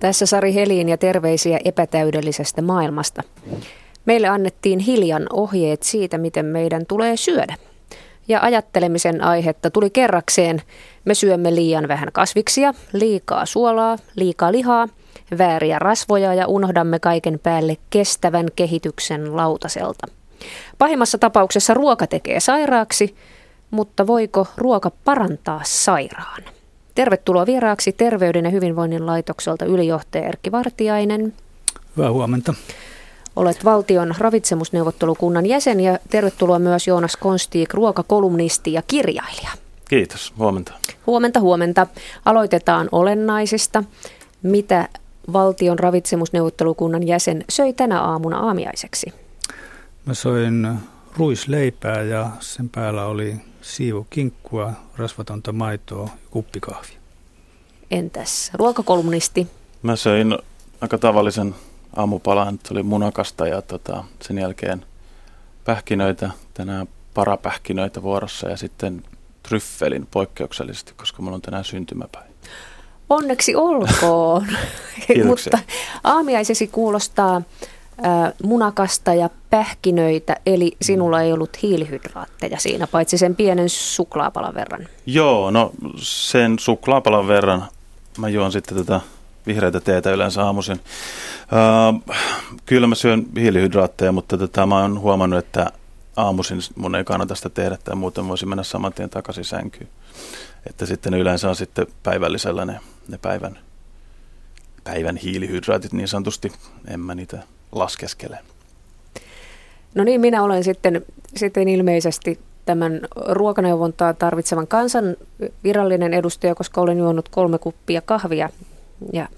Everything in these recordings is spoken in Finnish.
Tässä Sari Heliin ja terveisiä epätäydellisestä maailmasta. Meille annettiin hiljan ohjeet siitä, miten meidän tulee syödä. Ja ajattelemisen aihetta tuli kerrakseen. Me syömme liian vähän kasviksia, liikaa suolaa, liikaa lihaa, vääriä rasvoja ja unohdamme kaiken päälle kestävän kehityksen lautaselta. Pahimmassa tapauksessa ruoka tekee sairaaksi, mutta voiko ruoka parantaa sairaan? Tervetuloa vieraaksi Terveyden ja hyvinvoinnin laitokselta ylijohtaja Erkki Vartiainen. Hyvää huomenta. Olet valtion ravitsemusneuvottelukunnan jäsen ja tervetuloa myös Joonas Konstiik, ruokakolumnisti ja kirjailija. Kiitos, huomenta. Huomenta, huomenta. Aloitetaan olennaisista. Mitä valtion ravitsemusneuvottelukunnan jäsen söi tänä aamuna aamiaiseksi? Mä söin ruisleipää ja sen päällä oli siivu kinkkua, rasvatonta maitoa ja kuppikahvia. Entäs ruokakolumnisti? Mä söin aika tavallisen aamupalan, se oli munakasta ja tota, sen jälkeen pähkinöitä, tänään parapähkinöitä vuorossa ja sitten tryffelin poikkeuksellisesti, koska mulla on tänään syntymäpäivä. Onneksi olkoon. Mutta aamiaisesi kuulostaa munakasta ja pähkinöitä, eli sinulla ei ollut hiilihydraatteja siinä, paitsi sen pienen suklaapalan verran. Joo, no sen suklaapalan verran mä juon sitten tätä vihreitä teetä yleensä aamuisin. Uh, kyllä mä syön hiilihydraatteja, mutta tätä mä oon huomannut, että aamuisin mun ei kannata sitä tehdä, tai muuten voisi mennä saman tien takaisin sänkyyn. Että sitten yleensä on sitten päivällisellä ne, ne päivän, päivän hiilihydraatit niin sanotusti, en mä niitä laskeskele. No niin, minä olen sitten, sitten ilmeisesti tämän ruokaneuvontaa tarvitsevan kansan virallinen edustaja, koska olen juonut kolme kuppia kahvia ja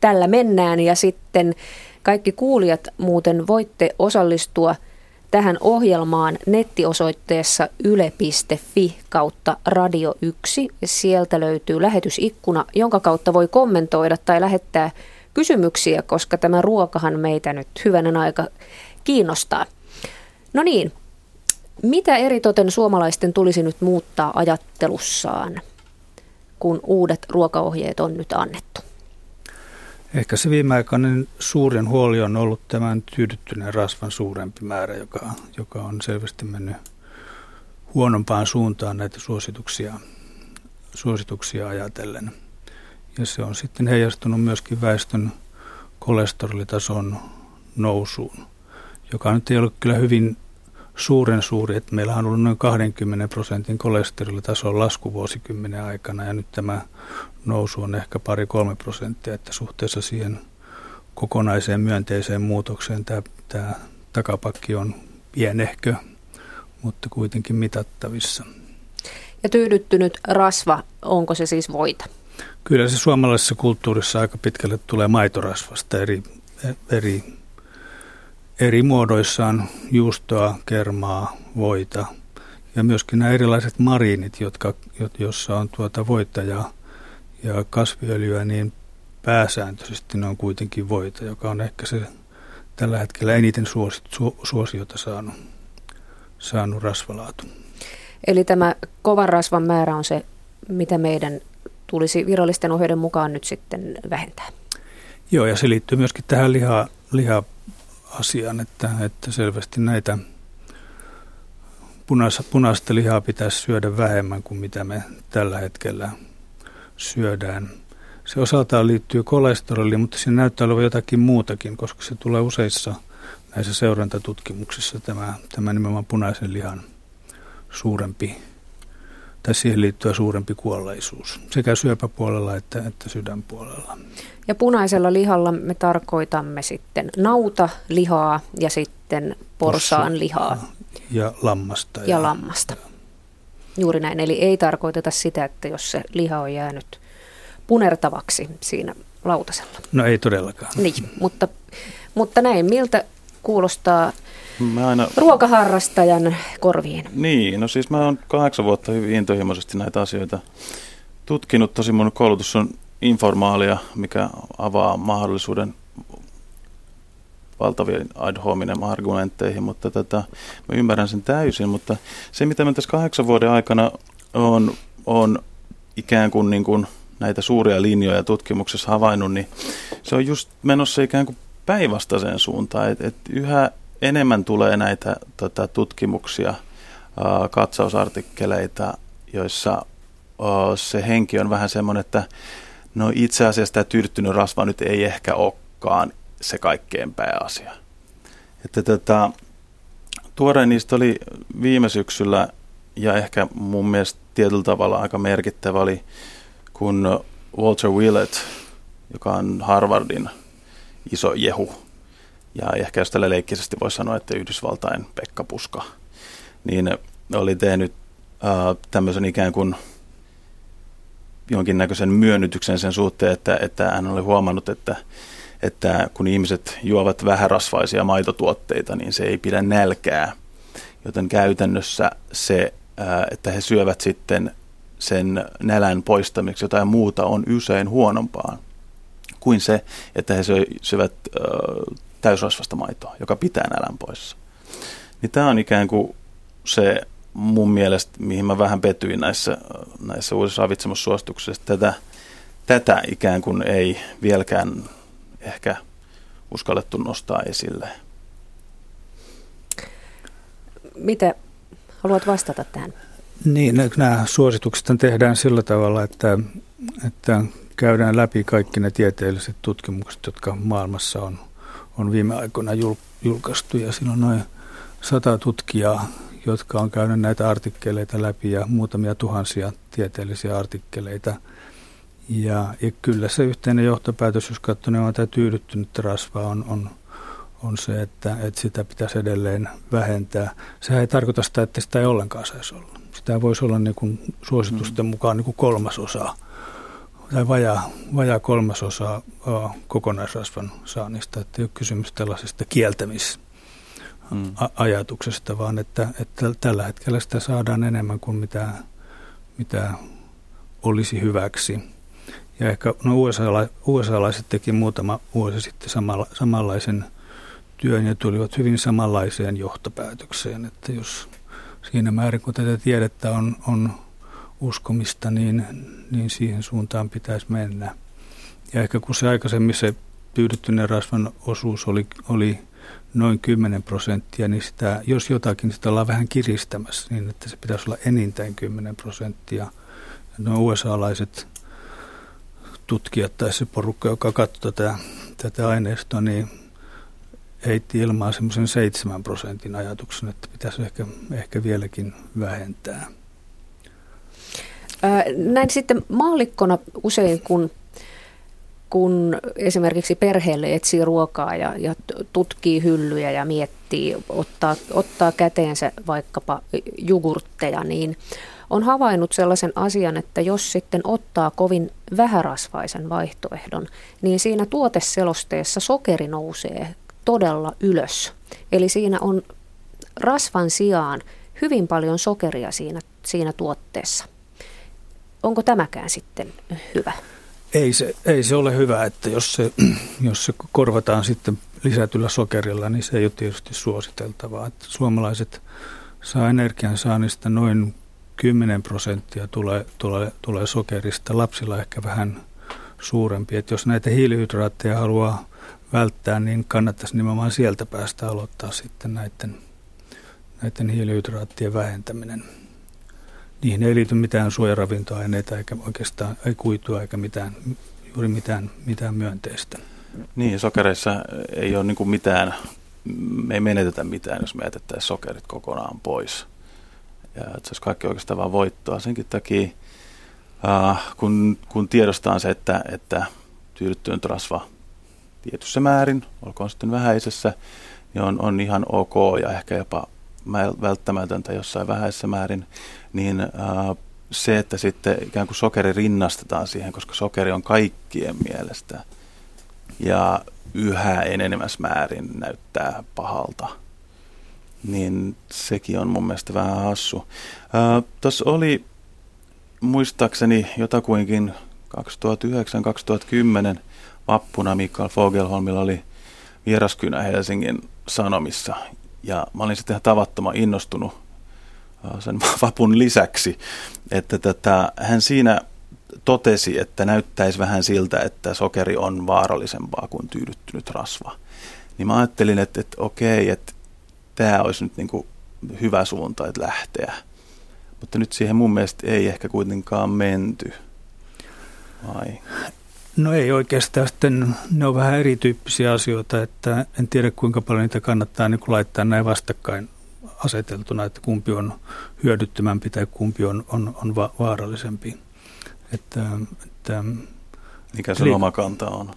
tällä mennään. Ja sitten kaikki kuulijat muuten voitte osallistua tähän ohjelmaan nettiosoitteessa yle.fi kautta radio 1. Sieltä löytyy lähetysikkuna, jonka kautta voi kommentoida tai lähettää kysymyksiä, koska tämä ruokahan meitä nyt hyvänen aika kiinnostaa. No niin, mitä eritoten suomalaisten tulisi nyt muuttaa ajattelussaan, kun uudet ruokaohjeet on nyt annettu? Ehkä se viimeaikainen suurin huoli on ollut tämän tyydyttyneen rasvan suurempi määrä, joka, joka on selvästi mennyt huonompaan suuntaan näitä suosituksia, suosituksia ajatellen. Ja se on sitten heijastunut myöskin väestön kolesterolitason nousuun, joka nyt ei ole kyllä hyvin suuren suuri, että meillä on ollut noin 20 prosentin kolesterolitason lasku vuosikymmenen aikana ja nyt tämä nousu on ehkä pari-kolme prosenttia, että suhteessa siihen kokonaiseen myönteiseen muutokseen tämä, tämä takapakki on pienehkö, mutta kuitenkin mitattavissa. Ja tyydyttynyt rasva, onko se siis voita? Kyllä se suomalaisessa kulttuurissa aika pitkälle tulee maitorasvasta eri, eri, eri muodoissaan, juustoa, kermaa, voita ja myöskin nämä erilaiset mariinit, jotka, jossa on tuota voita ja, ja kasviöljyä, niin pääsääntöisesti ne on kuitenkin voita, joka on ehkä se tällä hetkellä eniten suosit, su, suosiota saanut, saanut rasvalaatu. Eli tämä kovan rasvan määrä on se, mitä meidän tulisi virallisten ohjeiden mukaan nyt sitten vähentää. Joo, ja se liittyy myöskin tähän liha, liha-asiaan, että, että selvästi näitä punaista, punaista lihaa pitäisi syödä vähemmän kuin mitä me tällä hetkellä syödään. Se osaltaan liittyy kolesteroliin, mutta siinä näyttää olevan jotakin muutakin, koska se tulee useissa näissä seurantatutkimuksissa tämä, tämä nimenomaan punaisen lihan suurempi tai siihen liittyy suurempi kuolleisuus sekä syöpäpuolella että, että sydänpuolella. Ja punaisella lihalla me tarkoitamme sitten nautalihaa ja sitten porsaan lihaa. Ja lammasta. Ja, ja lammasta. Juuri näin. Eli ei tarkoiteta sitä, että jos se liha on jäänyt punertavaksi siinä lautasella. No ei todellakaan. Niin, mutta, mutta näin. Miltä kuulostaa Mä aina... ruokaharrastajan korviin? Niin, no siis mä oon kahdeksan vuotta hyvin intohimoisesti näitä asioita tutkinut. Tosi mun koulutus on informaalia, mikä avaa mahdollisuuden valtavien ad hominem argumentteihin, mutta tätä, mä ymmärrän sen täysin, mutta se mitä mä tässä kahdeksan vuoden aikana on, on ikään kuin, niin kuin näitä suuria linjoja tutkimuksessa havainnut, niin se on just menossa ikään kuin päinvastaiseen suuntaan, että et yhä enemmän tulee näitä tota, tutkimuksia, katsausartikkeleita, joissa se henki on vähän semmoinen, että no itse asiassa tämä tyydyttynyt rasva nyt ei ehkä olekaan se kaikkein pääasia. Että tota, tuorein niistä oli viime syksyllä ja ehkä mun mielestä tietyllä tavalla aika merkittävä oli, kun Walter Willett, joka on Harvardin iso jehu, ja ehkä jos tällä leikkisesti voi sanoa, että Yhdysvaltain Pekka Puska, niin oli tehnyt äh, tämmöisen ikään kuin jonkinnäköisen myönnytyksen sen suhteen, että, että hän oli huomannut, että, että kun ihmiset juovat vähärasvaisia maitotuotteita, niin se ei pidä nälkää. Joten käytännössä se, että he syövät sitten sen nälän poistamiksi jotain muuta on usein huonompaa kuin se, että he syövät täysrasvasta maitoa, joka pitää nälän poissa. Niin tämä on ikään kuin se mun mielestä, mihin mä vähän petyin näissä, näissä uusissa ravitsemussuosituksissa, tätä, tätä ikään kuin ei vieläkään ehkä uskallettu nostaa esille. Mitä haluat vastata tähän? Niin, nämä suositukset tehdään sillä tavalla, että, että käydään läpi kaikki ne tieteelliset tutkimukset, jotka maailmassa on, on viime aikoina julkaistu. Ja siinä on noin sata tutkijaa, jotka on käynyt näitä artikkeleita läpi ja muutamia tuhansia tieteellisiä artikkeleita. Ja, ja kyllä se yhteinen johtopäätös, jos katsoo, niin on tämä tyydyttynyt rasva, on, on, on se, että, että sitä pitäisi edelleen vähentää. Sehän ei tarkoita sitä, että sitä ei ollenkaan saisi olla. Sitä voisi olla niin kuin suositusten mm. mukaan niin kuin kolmasosa tai vajaa, vajaa kolmasosa kokonaisrasvan saannista. Että ei ole kysymys tällaisesta kieltämis mm. vaan että, että tällä hetkellä sitä saadaan enemmän kuin mitä, mitä olisi hyväksi. Ja ehkä no USA, USA-laiset teki muutama vuosi sitten samalla, samanlaisen työn ja tulivat hyvin samanlaiseen johtopäätökseen, että jos siinä määrin kun tätä tiedettä on, on uskomista, niin, niin siihen suuntaan pitäisi mennä. Ja ehkä kun se aikaisemmin se pyydyttyneen rasvan osuus oli, oli noin 10 prosenttia, niin sitä, jos jotakin, sitä ollaan vähän kiristämässä niin, että se pitäisi olla enintään 10 prosenttia. No USA-laiset tutkijat tai se porukka, joka katsoi tätä, tätä aineistoa, niin heitti ilmaa semmoisen 7 prosentin ajatuksen, että pitäisi ehkä, ehkä vieläkin vähentää. Näin sitten maallikkona usein, kun kun esimerkiksi perheelle etsii ruokaa ja, ja tutkii hyllyjä ja miettii, ottaa, ottaa käteensä vaikkapa jogurtteja, niin on havainnut sellaisen asian, että jos sitten ottaa kovin vähärasvaisen vaihtoehdon, niin siinä tuoteselosteessa sokeri nousee todella ylös. Eli siinä on rasvan sijaan hyvin paljon sokeria siinä, siinä tuotteessa. Onko tämäkään sitten hyvä? Ei se, ei se ole hyvä, että jos se, jos se korvataan sitten lisätyllä sokerilla, niin se ei ole tietysti suositeltavaa. Että suomalaiset saa energiansaannista noin 10 prosenttia tulee, tulee, tulee sokerista. Lapsilla ehkä vähän suurempi. Että jos näitä hiilihydraatteja haluaa välttää, niin kannattaisi nimenomaan sieltä päästä aloittaa sitten näiden, näiden hiilihydraattien vähentäminen niihin ei liity mitään suojaravintoaineita eikä oikeastaan ei kuitua eikä mitään, juuri mitään, mitään myönteistä. Niin, sokereissa ei ole niin mitään, me ei menetetä mitään, jos me jätettäisiin sokerit kokonaan pois. Ja se olisi kaikki oikeastaan vain voittoa. Senkin takia, äh, kun, kun tiedostaan se, että, että tyydyttynyt rasva tietyssä määrin, olkoon sitten vähäisessä, niin on, on ihan ok ja ehkä jopa välttämätöntä jossain vähäisessä määrin, niin äh, se, että sitten ikään kuin sokeri rinnastetaan siihen, koska sokeri on kaikkien mielestä ja yhä enenemässä määrin näyttää pahalta, niin sekin on mun mielestä vähän hassu. Äh, Tuossa oli muistaakseni jotakuinkin 2009-2010 vappuna Mikael Fogelholmilla oli vieraskynä Helsingin Sanomissa ja mä olin sitten ihan tavattoman innostunut sen vapun lisäksi, että tätä, hän siinä totesi, että näyttäisi vähän siltä, että sokeri on vaarallisempaa kuin tyydyttynyt rasva. Niin mä ajattelin, että, että okei, että tämä olisi nyt niin kuin hyvä suunta, että lähteä. Mutta nyt siihen mun mielestä ei ehkä kuitenkaan menty. Vai? No ei oikeastaan. Sitten ne on vähän erityyppisiä asioita, että en tiedä kuinka paljon niitä kannattaa niin laittaa näin vastakkain aseteltuna, että kumpi on hyödyttömämpi tai kumpi on, on, on va- vaarallisempi. Että, että, Mikä se oma kanta on?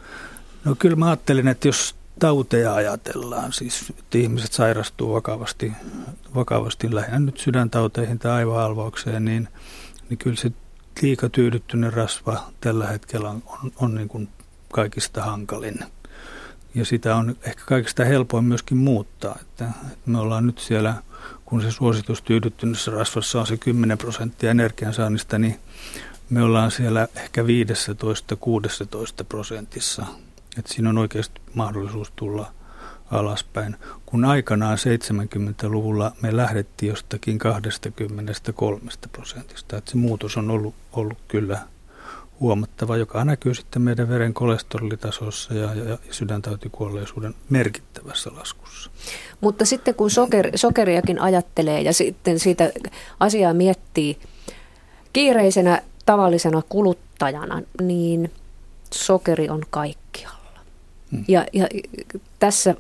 No kyllä mä ajattelin, että jos tauteja ajatellaan, siis että ihmiset sairastuu vakavasti, vakavasti lähinnä nyt sydäntauteihin tai aivohalvaukseen, niin, niin kyllä se liikatyydyttynyt rasva tällä hetkellä on, on, on niin kuin kaikista hankalin. Ja sitä on ehkä kaikista helpoin myöskin muuttaa. Että, että me ollaan nyt siellä, kun se suositus tyydyttyneessä rasvassa on se 10 prosenttia energiansaannista, niin me ollaan siellä ehkä 15-16 prosentissa. Että siinä on oikeasti mahdollisuus tulla alaspäin. Kun aikanaan 70-luvulla me lähdettiin jostakin 23 prosentista, että se muutos on ollut, ollut kyllä huomattava, joka näkyy sitten meidän veren kolesterolitasossa ja, ja, ja sydäntautikuolleisuuden merkittävässä laskussa. Mutta sitten kun soker, sokeriakin ajattelee ja sitten sitä asiaa miettii kiireisenä tavallisena kuluttajana, niin sokeri on kaikkialla. Hmm. Ja, ja tässä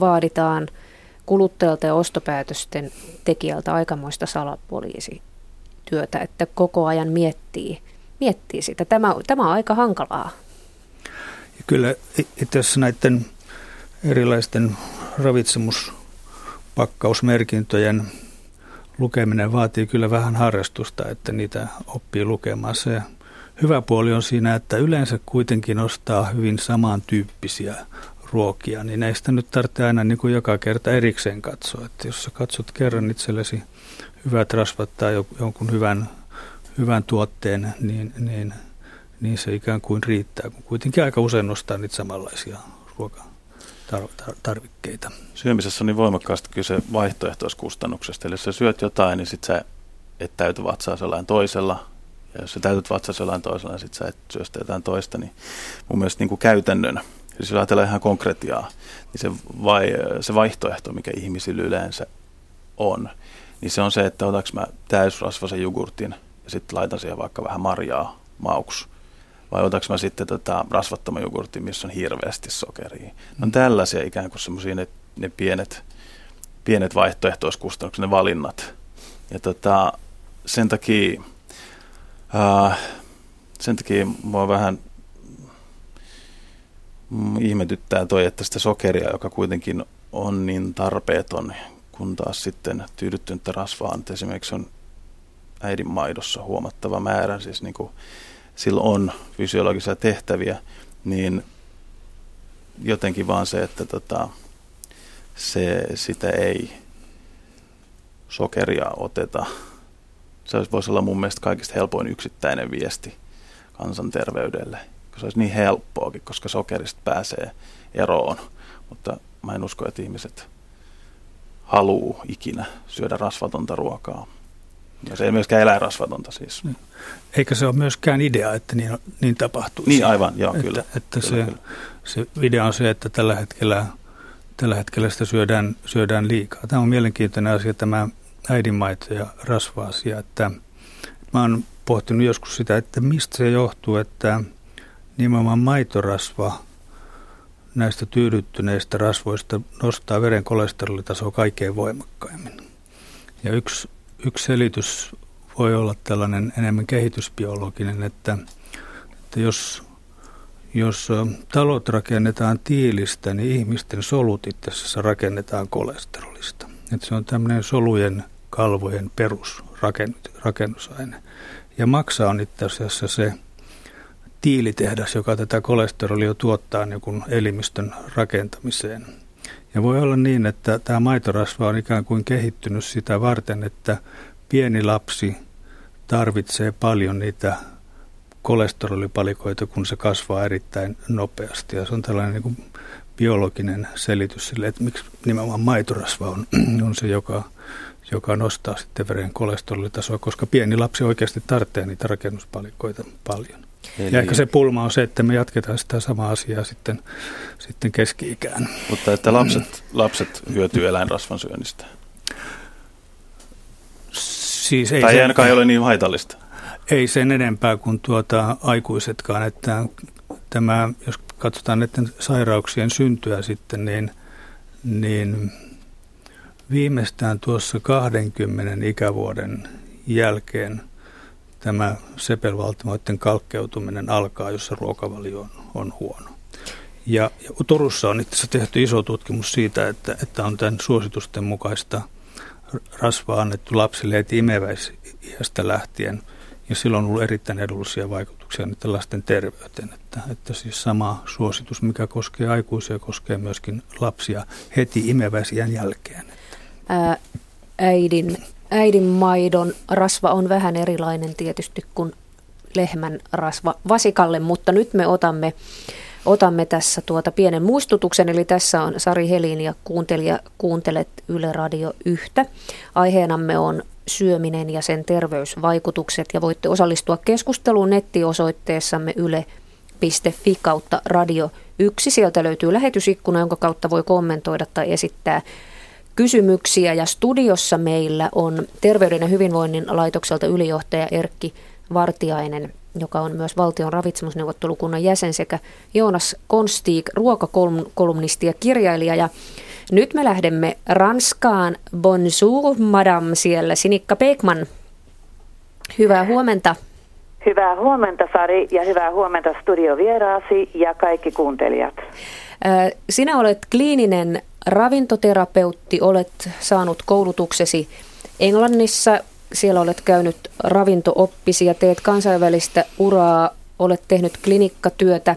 vaaditaan kuluttajalta ja ostopäätösten tekijältä aikamoista salapoliisityötä, että koko ajan miettii, miettii sitä. Tämä, tämä on aika hankalaa. Ja kyllä asiassa näiden erilaisten ravitsemuspakkausmerkintöjen lukeminen vaatii kyllä vähän harrastusta, että niitä oppii lukemaan. Se hyvä puoli on siinä, että yleensä kuitenkin ostaa hyvin samantyyppisiä ruokia, niin näistä nyt tarvitsee aina niin kuin joka kerta erikseen katsoa. Että jos sä katsot kerran itsellesi hyvät rasvat tai jonkun hyvän, hyvän tuotteen, niin, niin, niin se ikään kuin riittää, kun kuitenkin aika usein nostaa niitä samanlaisia ruokatarvikkeita. Syömisessä on niin voimakkaasti kyse vaihtoehtoiskustannuksesta, eli jos sä syöt jotain, niin sit sä et täyty vatsaa sellainen toisella, ja jos sä täytyt vatsaa sellainen toisella, niin sit sä et syöstä jotain toista, niin mun mielestä niin kuin käytännön jos ajatellaan ihan konkretiaa, niin se, vai, se vaihtoehto, mikä ihmisillä yleensä on, niin se on se, että otaks mä täysrasvasen jogurtin ja sitten laitan siihen vaikka vähän marjaa mauks. Vai otaks mä sitten tota rasvattoman jogurtin, missä on hirveästi sokeria. Ne on mm. tällaisia ikään kuin semmoisia ne, ne pienet, pienet vaihtoehtoiskustannukset, ne valinnat. Ja tota, sen takia, ää, sen takia mua vähän ihmetyttää toi, että sitä sokeria, joka kuitenkin on niin tarpeeton, kun taas sitten tyydyttynyttä rasvaa, että esimerkiksi on äidin maidossa huomattava määrä, siis niin kuin sillä on fysiologisia tehtäviä, niin jotenkin vaan se, että tota, se, sitä ei sokeria oteta. Se voisi olla mun mielestä kaikista helpoin yksittäinen viesti kansanterveydelle se olisi niin helppoakin, koska sokerista pääsee eroon. Mutta mä en usko, että ihmiset haluu ikinä syödä rasvatonta ruokaa. Ja se ei myöskään eläinrasvatonta siis. Niin. Eikä se ole myöskään idea, että niin, niin tapahtuu. Niin aivan, joo, että, kyllä. Että kyllä, se, kyllä. se idea on se, että tällä hetkellä, tällä hetkellä sitä syödään, syödään liikaa. Tämä on mielenkiintoinen asia, tämä äidinmaito ja rasva-asia. Että, että mä oon pohtinut joskus sitä, että mistä se johtuu, että – nimenomaan maitorasva näistä tyydyttyneistä rasvoista nostaa veren kolesterolitasoa kaikkein voimakkaimmin. Ja yksi, yksi selitys voi olla tällainen enemmän kehitysbiologinen, että, että jos, jos talot rakennetaan tiilistä, niin ihmisten solut itse asiassa rakennetaan kolesterolista. Että se on tämmöinen solujen kalvojen perusrakennusaine. Ja maksaa on itse asiassa se tiilitehdas, joka tätä kolesterolia tuottaa niin kuin elimistön rakentamiseen. Ja voi olla niin, että tämä maitorasva on ikään kuin kehittynyt sitä varten, että pieni lapsi tarvitsee paljon niitä kolesterolipalikoita, kun se kasvaa erittäin nopeasti. Ja se on tällainen niin kuin biologinen selitys sille, että miksi nimenomaan maitorasva on, on se, joka, joka nostaa sitten veren kolesterolitasoa, koska pieni lapsi oikeasti tarvitsee niitä rakennuspalikoita paljon. Eli... Ja ehkä se pulma on se, että me jatketaan sitä samaa asiaa sitten, sitten keski-ikään. Mutta että lapset, lapset hyötyy eläinrasvan syönnistä? Siis ei tai ei ainakaan ole niin haitallista. Ei sen enempää kuin tuota aikuisetkaan, että tämä, jos katsotaan näiden sairauksien syntyä sitten, niin, niin viimeistään tuossa 20 ikävuoden jälkeen tämä sepelvaltimoiden kalkkeutuminen alkaa, jossa ruokavalio on, on huono. Ja, ja Turussa on itse tehty iso tutkimus siitä, että, että on tämän suositusten mukaista rasvaa annettu lapsille heti imeväisiästä lähtien – ja silloin on ollut erittäin edullisia vaikutuksia niiden lasten terveyteen. Että, että siis sama suositus, mikä koskee aikuisia, koskee myöskin lapsia heti imeväisiän jälkeen. Ää, äidin, äidin maidon rasva on vähän erilainen tietysti kuin lehmän rasva vasikalle, mutta nyt me otamme, otamme tässä tuota pienen muistutuksen, eli tässä on Sari Helin ja kuuntelija kuuntelet Yle Radio yhtä. Aiheenamme on syöminen ja sen terveysvaikutukset ja voitte osallistua keskusteluun nettiosoitteessamme yle.fi kautta radio 1. Sieltä löytyy lähetysikkuna, jonka kautta voi kommentoida tai esittää kysymyksiä ja studiossa meillä on Terveyden ja hyvinvoinnin laitokselta ylijohtaja Erkki Vartiainen, joka on myös valtion ravitsemusneuvottelukunnan jäsen sekä Joonas Konstig, ruokakolumnisti ja kirjailija ja nyt me lähdemme Ranskaan. Bonjour, madame, siellä Sinikka Peikman. Hyvää huomenta. Hyvää huomenta Sari ja hyvää huomenta studiovieraasi ja kaikki kuuntelijat. Sinä olet kliininen ravintoterapeutti, olet saanut koulutuksesi Englannissa. Siellä olet käynyt ravintooppisi ja teet kansainvälistä uraa. Olet tehnyt klinikkatyötä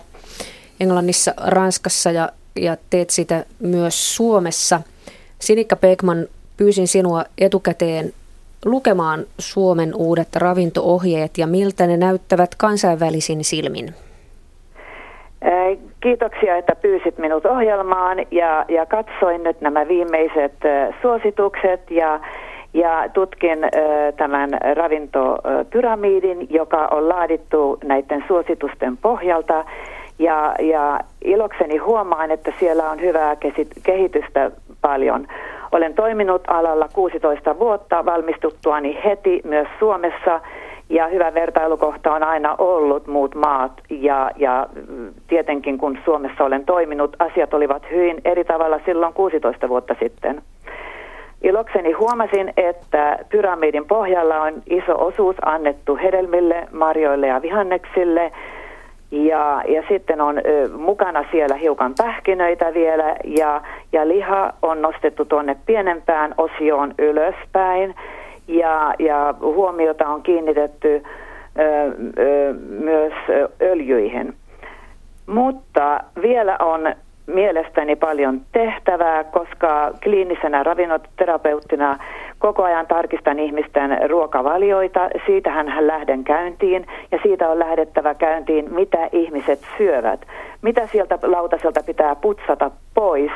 Englannissa, Ranskassa ja ja teet sitä myös Suomessa. Sinikka Pekman, pyysin sinua etukäteen lukemaan Suomen uudet ravintoohjeet ja miltä ne näyttävät kansainvälisin silmin. Kiitoksia, että pyysit minut ohjelmaan ja, ja katsoin nyt nämä viimeiset suositukset ja, ja tutkin tämän ravintopyramidin, joka on laadittu näiden suositusten pohjalta ja, ja ilokseni huomaan, että siellä on hyvää kehitystä paljon. Olen toiminut alalla 16 vuotta valmistuttuani heti myös Suomessa ja hyvä vertailukohta on aina ollut muut maat. Ja, ja tietenkin kun Suomessa olen toiminut, asiat olivat hyvin eri tavalla silloin 16 vuotta sitten. Ilokseni huomasin, että pyramidin pohjalla on iso osuus annettu hedelmille, marjoille ja vihanneksille – ja, ja sitten on ö, mukana siellä hiukan pähkinöitä vielä. Ja, ja liha on nostettu tuonne pienempään osioon ylöspäin ja, ja huomiota on kiinnitetty ö, ö, myös öljyihin. Mutta vielä on mielestäni paljon tehtävää, koska kliinisenä ravintoterapeuttina koko ajan tarkistan ihmisten ruokavalioita. Siitähän hän lähden käyntiin ja siitä on lähdettävä käyntiin, mitä ihmiset syövät. Mitä sieltä lautaselta pitää putsata pois,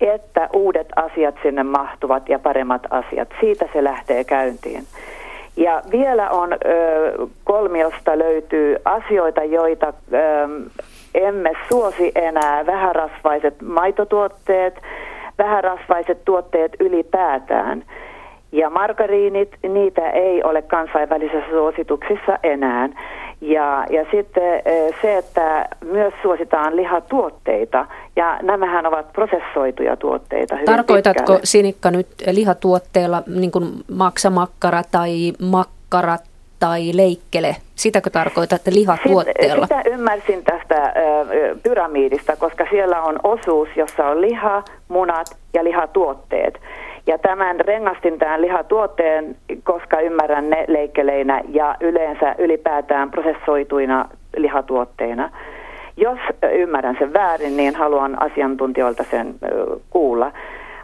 että uudet asiat sinne mahtuvat ja paremmat asiat. Siitä se lähtee käyntiin. Ja vielä on ö, kolmiosta löytyy asioita, joita ö, emme suosi enää. Vähärasvaiset maitotuotteet, vähärasvaiset tuotteet ylipäätään. Ja margariinit, niitä ei ole kansainvälisissä suosituksissa enää. Ja, ja sitten se, että myös suositaan lihatuotteita, ja nämähän ovat prosessoituja tuotteita hyvin Tarkoitatko pitkälle. Sinikka nyt lihatuotteella niin kuin maksamakkara tai makkarat tai leikkele? Sitäkö tarkoitatte lihatuotteella? Sitä, sitä ymmärsin tästä ö, pyramidista, koska siellä on osuus, jossa on liha, munat ja lihatuotteet. Ja tämän rengastin tämän lihatuotteen, koska ymmärrän ne leikkeleinä ja yleensä ylipäätään prosessoituina lihatuotteina. Jos ymmärrän sen väärin, niin haluan asiantuntijoilta sen kuulla.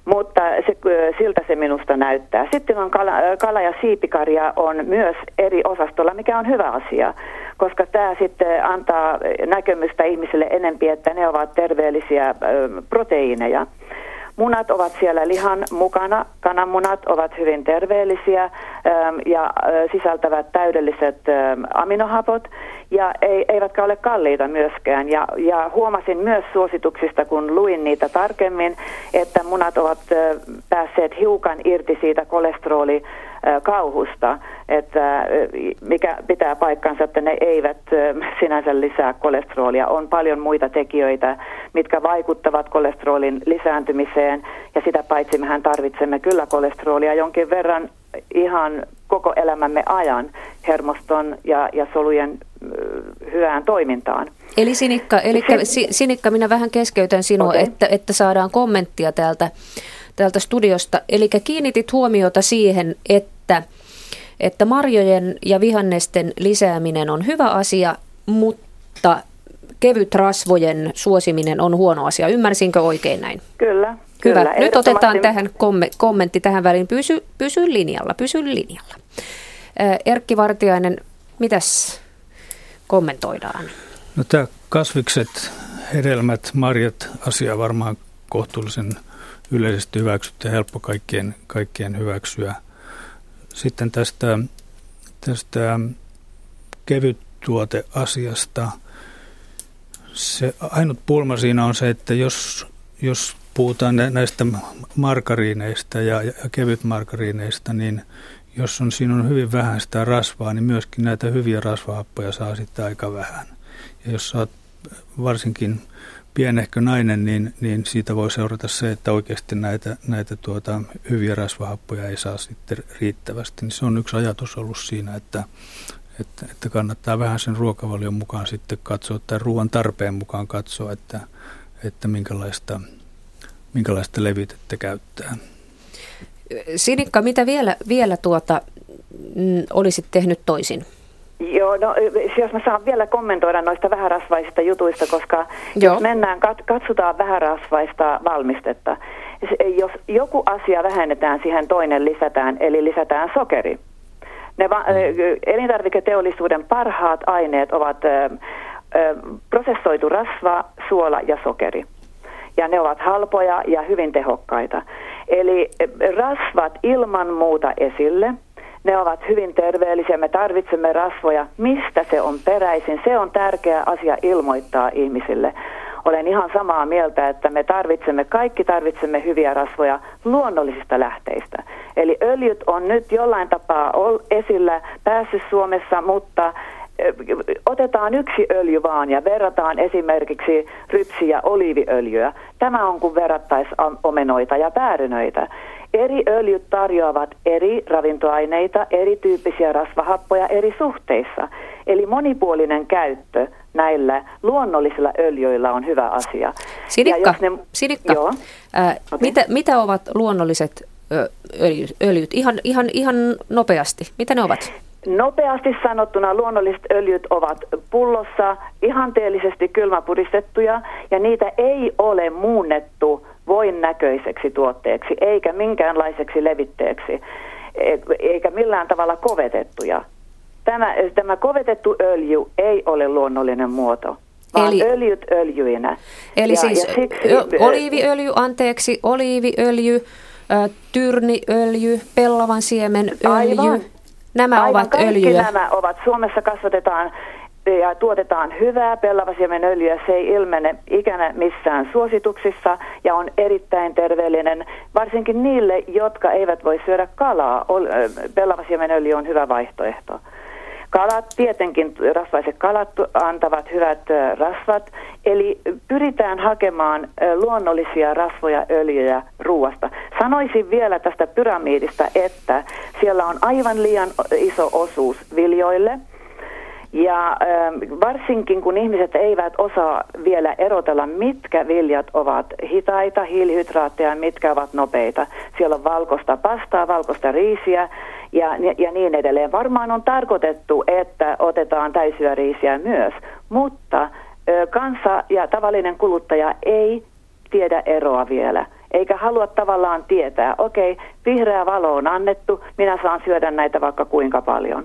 Mutta se, siltä se minusta näyttää. Sitten on kala, kala ja siipikarja on myös eri osastolla, mikä on hyvä asia, koska tämä sitten antaa näkemystä ihmisille enempi, että ne ovat terveellisiä proteiineja. Munat ovat siellä lihan mukana. Kananmunat ovat hyvin terveellisiä ähm, ja äh, sisältävät täydelliset ähm, aminohapot ja eivätkä ole kalliita myöskään. Ja, ja huomasin myös suosituksista, kun luin niitä tarkemmin, että munat ovat äh, päässeet hiukan irti siitä kolesteroli kauhusta, että mikä pitää paikkansa, että ne eivät sinänsä lisää kolesterolia. On paljon muita tekijöitä, mitkä vaikuttavat kolesterolin lisääntymiseen ja sitä paitsi mehän tarvitsemme kyllä kolesterolia jonkin verran ihan koko elämämme ajan hermoston ja, ja solujen hyvään toimintaan. Eli Sinikka, eli Sinikka minä vähän keskeytän sinua, okay. että, että saadaan kommenttia täältä, täältä studiosta. Eli kiinnitit huomiota siihen, että että, että marjojen ja vihannesten lisääminen on hyvä asia, mutta kevyt rasvojen suosiminen on huono asia. Ymmärsinkö oikein näin? Kyllä. Hyvä. Kyllä, Nyt otetaan tähän kommentti tähän väliin. Pysy, pysy linjalla, pysy linjalla. Erkki Vartiainen, mitäs kommentoidaan? No tämä kasvikset, hedelmät, marjat, asia varmaan kohtuullisen yleisesti hyväksytty ja helppo kaikkien, kaikkien hyväksyä. Sitten tästä, tästä kevyttuoteasiasta. Se ainut pulma siinä on se, että jos, jos puhutaan näistä markariineista ja, ja kevytmarkariineista, niin jos on, siinä on hyvin vähän sitä rasvaa, niin myöskin näitä hyviä rasvahappoja saa sitten aika vähän. Ja jos saat varsinkin pienehkö nainen, niin, niin siitä voi seurata se, että oikeasti näitä, näitä tuota, hyviä rasvahappoja ei saa sitten riittävästi. Niin se on yksi ajatus ollut siinä, että, että, että kannattaa vähän sen ruokavalion mukaan sitten katsoa, tai ruoan tarpeen mukaan katsoa, että, että minkälaista, minkälaista levitettä käyttää. Sinikka, mitä vielä, vielä tuota, olisit tehnyt toisin? Joo, no jos mä saan vielä kommentoida noista vähärasvaisista jutuista, koska Joo. jos mennään, katsotaan vähärasvaista valmistetta. Jos joku asia vähennetään, siihen toinen lisätään, eli lisätään sokeri. Ne va- mm. elintarviketeollisuuden parhaat aineet ovat ö, ö, prosessoitu rasva, suola ja sokeri. Ja ne ovat halpoja ja hyvin tehokkaita. Eli rasvat ilman muuta esille – ne ovat hyvin terveellisiä, me tarvitsemme rasvoja. Mistä se on peräisin? Se on tärkeä asia ilmoittaa ihmisille. Olen ihan samaa mieltä, että me tarvitsemme, kaikki tarvitsemme hyviä rasvoja luonnollisista lähteistä. Eli öljyt on nyt jollain tapaa esillä, päässyt Suomessa, mutta otetaan yksi öljy vaan ja verrataan esimerkiksi rypsi- ja oliiviöljyä. Tämä on kuin verrattaisiin omenoita ja päärynöitä. Eri öljyt tarjoavat eri ravintoaineita, erityyppisiä rasvahappoja eri suhteissa. Eli monipuolinen käyttö näillä luonnollisilla öljyillä on hyvä asia. Sinikka, ne, Sinikka joo, ää, okay. mitä, mitä ovat luonnolliset öljyt? Ihan, ihan, ihan nopeasti. Mitä ne ovat? Nopeasti sanottuna luonnolliset öljyt ovat pullossa ihanteellisesti kylmäpuristettuja ja niitä ei ole muunnettu voin näköiseksi tuotteeksi eikä minkäänlaiseksi levitteeksi eikä millään tavalla kovetettuja. Tämä, tämä kovetettu öljy ei ole luonnollinen muoto, vaan eli, öljyt öljyinä. Eli ja, siis ja siksi, oliiviöljy, anteeksi, oliiviöljy, tyrniöljy, pellavan siemen öljy. Aivan. Nämä Aivan ovat kaikki öljyjä. nämä ovat. Suomessa kasvatetaan ja tuotetaan hyvää pellavasiemenöljyä. Se ei ilmene ikänä missään suosituksissa ja on erittäin terveellinen, varsinkin niille, jotka eivät voi syödä kalaa. Pellavasiemenöljy on hyvä vaihtoehto. Kalat, tietenkin rasvaiset kalat antavat hyvät rasvat, eli pyritään hakemaan luonnollisia rasvoja, öljyjä ruuasta. Sanoisin vielä tästä pyramiidista, että siellä on aivan liian iso osuus viljoille – ja ähm, varsinkin kun ihmiset eivät osaa vielä erotella, mitkä viljat ovat hitaita, hiilihydraatteja, mitkä ovat nopeita. Siellä on valkoista pastaa, valkoista riisiä ja, ja niin edelleen. Varmaan on tarkoitettu, että otetaan täysyä riisiä myös, mutta kansa ja tavallinen kuluttaja ei tiedä eroa vielä eikä halua tavallaan tietää, okei, okay, vihreä valo on annettu, minä saan syödä näitä vaikka kuinka paljon.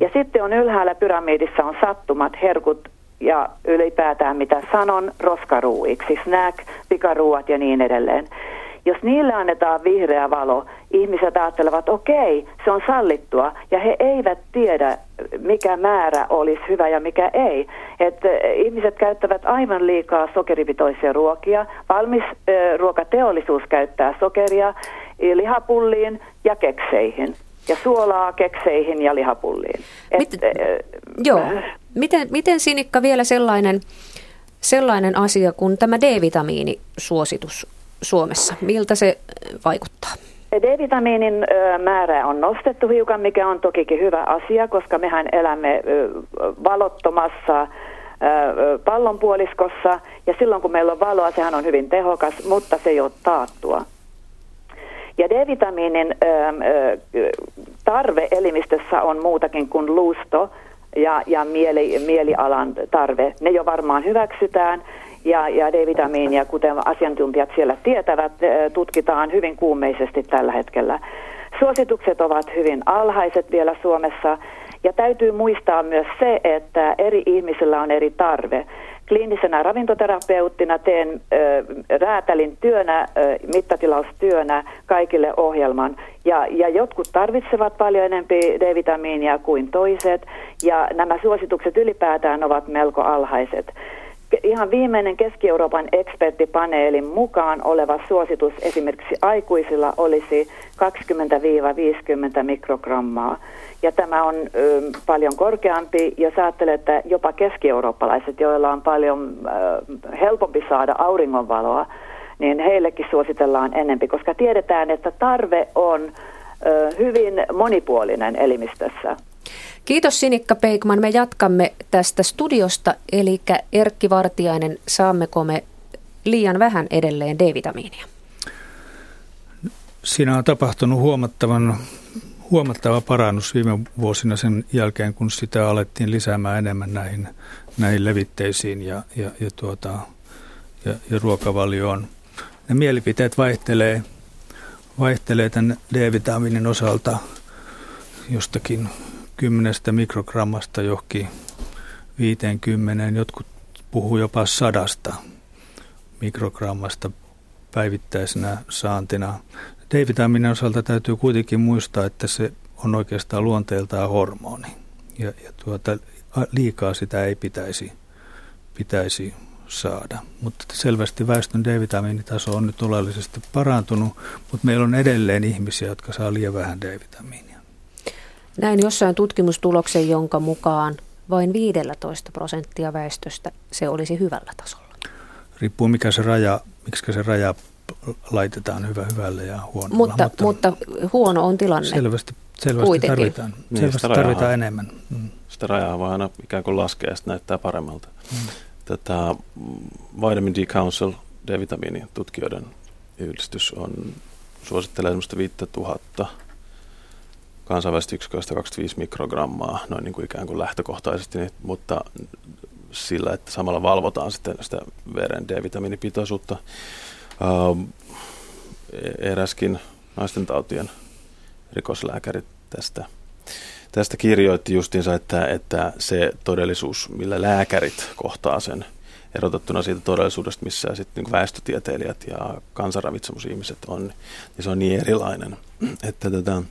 Ja sitten on ylhäällä pyramidissa on sattumat, herkut ja ylipäätään mitä sanon roskaruuiksi, snack, pikaruuat ja niin edelleen. Jos niille annetaan vihreä valo, ihmiset ajattelevat, okei, se on sallittua, ja he eivät tiedä, mikä määrä olisi hyvä ja mikä ei. Että eh, ihmiset käyttävät aivan liikaa sokeripitoisia ruokia. Valmis äh, ruokateollisuus käyttää sokeria eh, lihapulliin ja kekseihin. Ja suolaa kekseihin ja lihapulliin. Mit, Et, äh, joo. Miten, miten Sinikka vielä sellainen, sellainen asia kuin tämä D-vitamiinisuositus Suomessa? Miltä se vaikuttaa? D-vitamiinin määrä on nostettu hiukan, mikä on tokikin hyvä asia, koska mehän elämme valottomassa pallonpuoliskossa ja silloin kun meillä on valoa, sehän on hyvin tehokas, mutta se ei ole taattua. Ja D-vitamiinin tarve elimistössä on muutakin kuin luusto ja, ja mieli, mielialan tarve. Ne jo varmaan hyväksytään ja, ja D-vitamiinia, kuten asiantuntijat siellä tietävät, tutkitaan hyvin kuumeisesti tällä hetkellä. Suositukset ovat hyvin alhaiset vielä Suomessa ja täytyy muistaa myös se, että eri ihmisillä on eri tarve. Kliinisenä ravintoterapeuttina teen ö, räätälin työnä, ö, mittatilaustyönä kaikille ohjelman. Ja, ja jotkut tarvitsevat paljon enempi D-vitamiinia kuin toiset, ja nämä suositukset ylipäätään ovat melko alhaiset ihan viimeinen Keski-Euroopan eksperttipaneelin mukaan oleva suositus esimerkiksi aikuisilla olisi 20-50 mikrogrammaa. Ja tämä on ö, paljon korkeampi, jos ajattelee, että jopa keski-eurooppalaiset, joilla on paljon ö, helpompi saada auringonvaloa, niin heillekin suositellaan enempi, koska tiedetään, että tarve on ö, hyvin monipuolinen elimistössä. Kiitos Sinikka Peikman. Me jatkamme tästä studiosta, eli Erkki Vartiainen, saammeko me liian vähän edelleen D-vitamiinia? Siinä on tapahtunut huomattavan, huomattava parannus viime vuosina sen jälkeen, kun sitä alettiin lisäämään enemmän näihin, näihin levitteisiin ja, ja, ja, tuota, ja, ja ruokavalioon. Ne mielipiteet vaihtelee, vaihtelee tämän D-vitamiinin osalta jostakin 10 mikrogrammasta johonkin 50, jotkut puhuu jopa sadasta mikrogrammasta päivittäisenä saantina. D-vitamiinin osalta täytyy kuitenkin muistaa, että se on oikeastaan luonteeltaan hormoni. Ja, ja tuota, liikaa sitä ei pitäisi, pitäisi saada. Mutta selvästi väestön D-vitamiinitaso on nyt oleellisesti parantunut, mutta meillä on edelleen ihmisiä, jotka saa liian vähän D-vitamiinia. Näin jossain tutkimustuloksen, jonka mukaan vain 15 prosenttia väestöstä se olisi hyvällä tasolla. Riippuu mikä se raja, miksi se raja laitetaan hyvä hyvälle ja huono. Mutta, mutta, mutta huono on tilanne. Selvästi, selvästi tarvitaan, niin, selvästi tarvitaan enemmän. Mm. Sitä rajaa voi aina ikään kuin laskea ja sitten näyttää paremmalta. Mm. Tätä Vitamin D Council, D-vitamiinitutkijoiden yhdistys, on suosittelee semmoista 5000 kansainvälisestä yksiköistä 25 mikrogrammaa noin niin kuin ikään kuin lähtökohtaisesti, niin, mutta sillä, että samalla valvotaan sitten sitä veren D-vitamiinipitoisuutta. Ähm, eräskin naisten tautien rikoslääkäri tästä, tästä kirjoitti justiinsa, että, että se todellisuus, millä lääkärit kohtaa sen erotettuna siitä todellisuudesta, missä sitten niin väestötieteilijät ja kansanravitsemusihmiset on, niin se on niin erilainen, että tätä,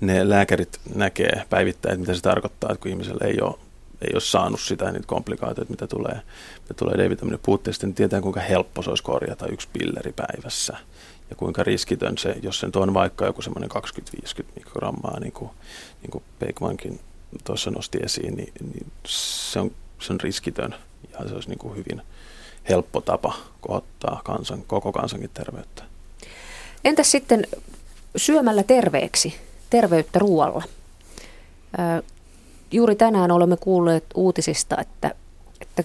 ne lääkärit näkee päivittäin, mitä se tarkoittaa, että kun ihmisellä ei ole, ei ole saanut sitä niitä komplikaatioita, mitä tulee, mitä tulee D-vitamiinin puutteesta, niin tietää kuinka helppo se olisi korjata yksi pilleri päivässä ja kuinka riskitön se, jos se on vaikka joku semmoinen 20-50 mikrogrammaa, niin kuin, niin kuin Peikmankin tuossa nosti esiin, niin, niin se, on, se on riskitön ja se olisi niin kuin hyvin helppo tapa kohottaa kansan, koko kansankin terveyttä. Entäs sitten syömällä terveeksi? Terveyttä ruoalla. Juuri tänään olemme kuulleet uutisista, että, että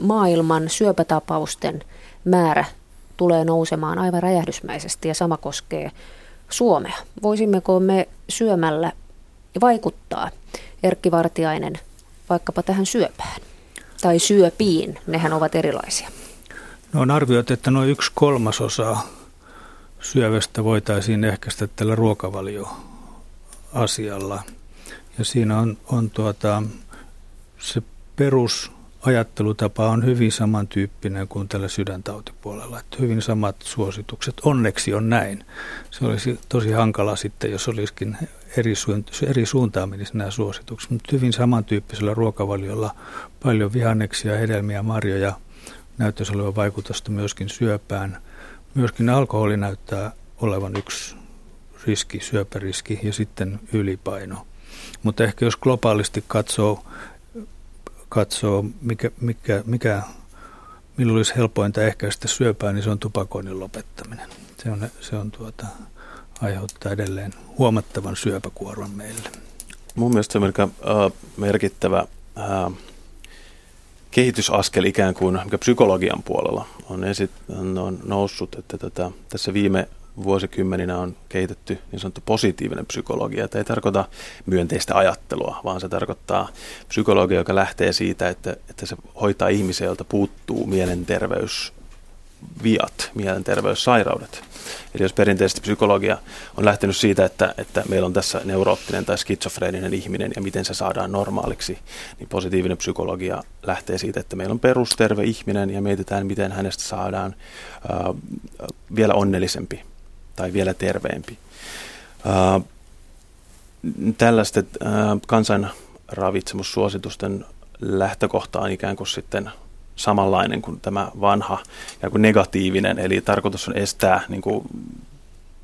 maailman syöpätapausten määrä tulee nousemaan aivan räjähdysmäisesti ja sama koskee Suomea. Voisimmeko me syömällä vaikuttaa, Erkki Vartiainen, vaikkapa tähän syöpään tai syöpiin? Nehän ovat erilaisia. No on arvioitu, että noin yksi kolmasosa syövästä voitaisiin ehkäistä tällä ruokavalioasialla. Ja siinä on, on tuota, se perusajattelutapa on hyvin samantyyppinen kuin tällä sydäntautipuolella. Että hyvin samat suositukset. Onneksi on näin. Se olisi tosi hankala sitten, jos olisikin eri, eri suuntaan menisi nämä suositukset. Mutta hyvin samantyyppisellä ruokavaliolla paljon vihanneksia, hedelmiä, marjoja, näyttäisi olevan vaikutusta myöskin syöpään. Myöskin alkoholi näyttää olevan yksi riski, syöpäriski ja sitten ylipaino. Mutta ehkä jos globaalisti katsoo, katsoo mikä, mikä, mikä, milloin olisi helpointa ehkäistä syöpää, niin se on tupakoinnin lopettaminen. Se, on, se on tuota, aiheuttaa edelleen huomattavan syöpäkuoron meille. Mun mielestä se on aika äh, merkittävä äh, kehitysaskel ikään kuin, mikä psykologian puolella on, esit, on noussut, että tätä, tässä viime vuosikymmeninä on kehitetty niin sanottu positiivinen psykologia. Tämä ei tarkoita myönteistä ajattelua, vaan se tarkoittaa psykologia, joka lähtee siitä, että, että se hoitaa ihmisiä, joilta puuttuu mielenterveys viat, mielenterveyssairaudet. Eli jos perinteisesti psykologia on lähtenyt siitä, että, että meillä on tässä neuroottinen tai skitsofreeninen ihminen ja miten se saadaan normaaliksi, niin positiivinen psykologia lähtee siitä, että meillä on perusterve ihminen ja mietitään, miten hänestä saadaan äh, vielä onnellisempi tai vielä terveempi. Äh, tällaisten äh, kansanravitsemussuositusten lähtökohta on ikään kuin sitten samanlainen kuin tämä vanha ja kuin negatiivinen, eli tarkoitus on estää niin kuin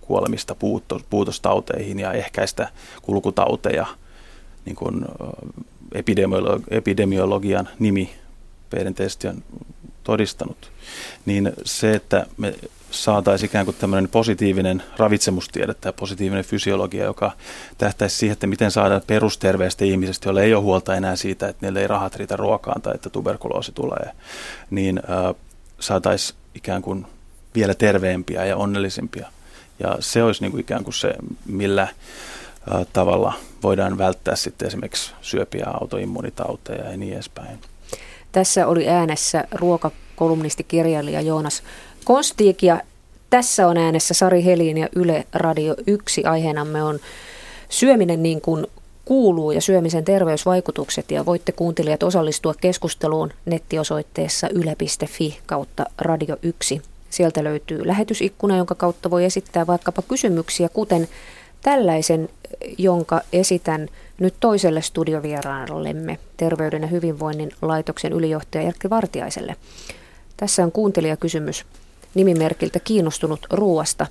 kuolemista puutos, puutostauteihin ja ehkäistä kulkutauteja, niin kuin epidemiologian nimi perinteisesti on todistanut, niin se, että me saataisiin ikään kuin tämmöinen positiivinen ravitsemustiede tai positiivinen fysiologia, joka tähtäisi siihen, että miten saadaan perusterveestä ihmisestä, jolle ei ole huolta enää siitä, että niille ei rahat riitä ruokaan tai että tuberkuloosi tulee, niin saataisiin ikään kuin vielä terveempiä ja onnellisempia. Ja se olisi niin kuin ikään kuin se, millä tavalla voidaan välttää sitten esimerkiksi syöpiä autoimmunitauteja ja niin edespäin. Tässä oli äänessä ruokakolumnistikirjailija Joonas Kostiik ja tässä on äänessä Sari Helin ja Yle Radio 1. Aiheenamme on syöminen niin kuin kuuluu ja syömisen terveysvaikutukset ja voitte kuuntelijat osallistua keskusteluun nettiosoitteessa yle.fi kautta Radio 1. Sieltä löytyy lähetysikkuna, jonka kautta voi esittää vaikkapa kysymyksiä, kuten tällaisen, jonka esitän nyt toiselle studiovieraallemme, Terveyden ja hyvinvoinnin laitoksen ylijohtaja Erkki Vartiaiselle. Tässä on kuuntelijakysymys nimimerkiltä kiinnostunut ruoasta.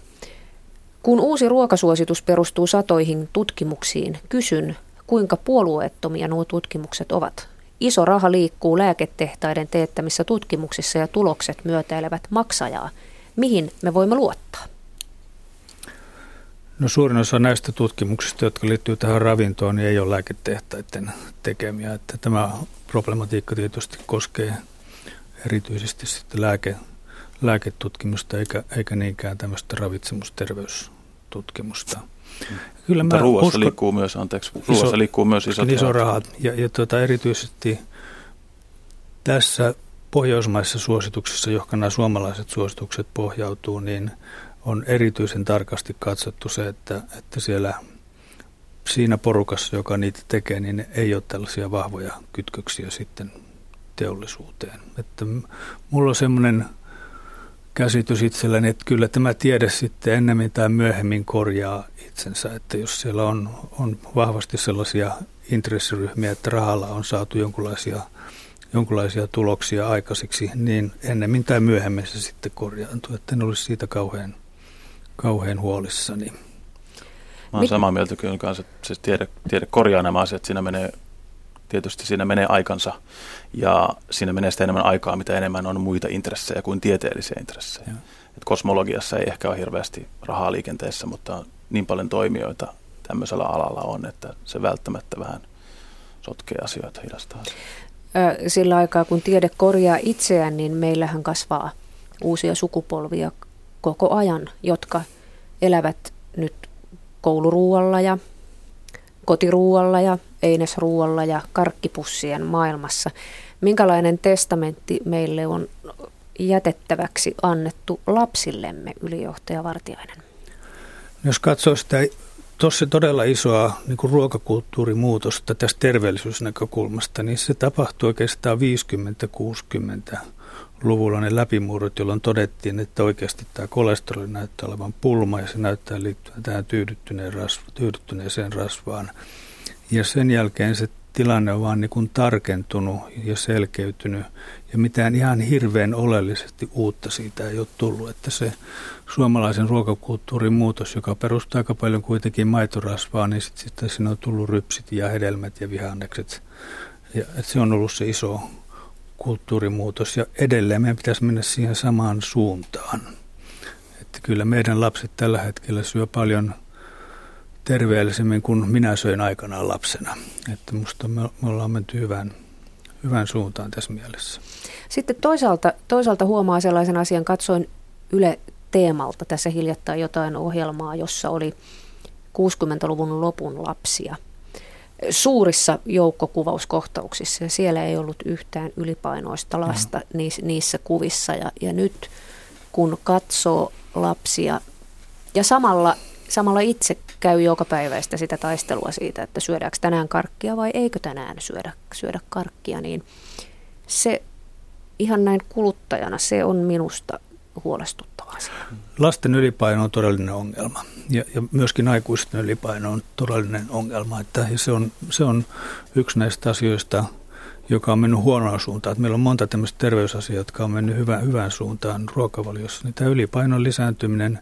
Kun uusi ruokasuositus perustuu satoihin tutkimuksiin, kysyn, kuinka puolueettomia nuo tutkimukset ovat. Iso raha liikkuu lääketehtaiden teettämissä tutkimuksissa ja tulokset myötäilevät maksajaa. Mihin me voimme luottaa? No suurin osa näistä tutkimuksista, jotka liittyy tähän ravintoon, niin ei ole lääketehtaiden tekemiä. Että tämä problematiikka tietysti koskee erityisesti sitten lääke, lääketutkimusta eikä, eikä niinkään tämmöistä ravitsemusterveystutkimusta. Kyllä Mutta ruoassa uskon, liikkuu myös, anteeksi, ruoassa iso, liikkuu myös isot iso rahat. Ja, ja tuota, erityisesti tässä pohjoismaisissa suosituksissa, johon nämä suomalaiset suositukset pohjautuu, niin on erityisen tarkasti katsottu se, että, että siellä siinä porukassa, joka niitä tekee, niin ei ole tällaisia vahvoja kytköksiä sitten teollisuuteen. Että mulla on semmoinen käsitys itselläni, että kyllä tämä tiede sitten ennemmin tai myöhemmin korjaa itsensä, että jos siellä on, on vahvasti sellaisia intressiryhmiä, että rahalla on saatu jonkinlaisia, jonkinlaisia tuloksia aikaisiksi, niin ennemmin tai myöhemmin se sitten korjaantuu, että en olisi siitä kauhean, kauhean huolissani. Mä olen samaa mieltä kyllä kanssa, että se tiede, tiede korjaa nämä asiat, siinä menee tietysti siinä menee aikansa ja siinä menee sitä enemmän aikaa, mitä enemmän on muita intressejä kuin tieteellisiä intressejä. Et kosmologiassa ei ehkä ole hirveästi rahaa liikenteessä, mutta niin paljon toimijoita tämmöisellä alalla on, että se välttämättä vähän sotkee asioita, hidastaa. Sillä aikaa, kun tiede korjaa itseään, niin meillähän kasvaa uusia sukupolvia koko ajan, jotka elävät nyt kouluruualla ja kotiruualla ja einesruualla ja karkkipussien maailmassa. Minkälainen testamentti meille on jätettäväksi annettu lapsillemme, ylijohtaja Vartiainen? Jos katsoo sitä tuossa todella isoa niin kuin ruokakulttuurimuutosta tästä terveellisyysnäkökulmasta, niin se tapahtui oikeastaan 50-60-luvulla ne läpimurrot, jolloin todettiin, että oikeasti tämä kolesteroli näyttää olevan pulma ja se näyttää liittyvän tähän tyydyttyneen rasva, tyydyttyneeseen rasvaan. Ja sen jälkeen se tilanne on vaan niin kuin tarkentunut ja selkeytynyt ja mitään ihan hirveän oleellisesti uutta siitä ei ole tullut. Että se suomalaisen ruokakulttuurin muutos, joka perustuu aika paljon kuitenkin maitorasvaan, niin sitten sit siinä on tullut rypsit ja hedelmät ja vihannekset. Ja, se on ollut se iso kulttuurimuutos ja edelleen meidän pitäisi mennä siihen samaan suuntaan. Että kyllä meidän lapset tällä hetkellä syö paljon terveellisemmin kuin minä söin aikanaan lapsena. Että musta me, me ollaan menty hyvään, hyvään suuntaan tässä mielessä. Sitten toisaalta, toisaalta huomaa sellaisen asian, katsoin Yle Teemalta tässä hiljattain jotain ohjelmaa, jossa oli 60-luvun lopun lapsia suurissa joukkokuvauskohtauksissa ja siellä ei ollut yhtään ylipainoista lasta mm. niissä, niissä kuvissa ja, ja nyt kun katsoo lapsia ja samalla, samalla itse käy joka päiväistä sitä taistelua siitä, että syödäänkö tänään karkkia vai eikö tänään syödä, syödä karkkia, niin se ihan näin kuluttajana se on minusta huolestuttava asia. Lasten ylipaino on todellinen ongelma ja, ja myöskin aikuisten ylipaino on todellinen ongelma. Että, ja se, on, se on yksi näistä asioista, joka on mennyt huonoon suuntaan. Meillä on monta tämmöistä terveysasiaa, jotka on mennyt hyvä, hyvään suuntaan ruokavaliossa. Niin tämä ylipainon lisääntyminen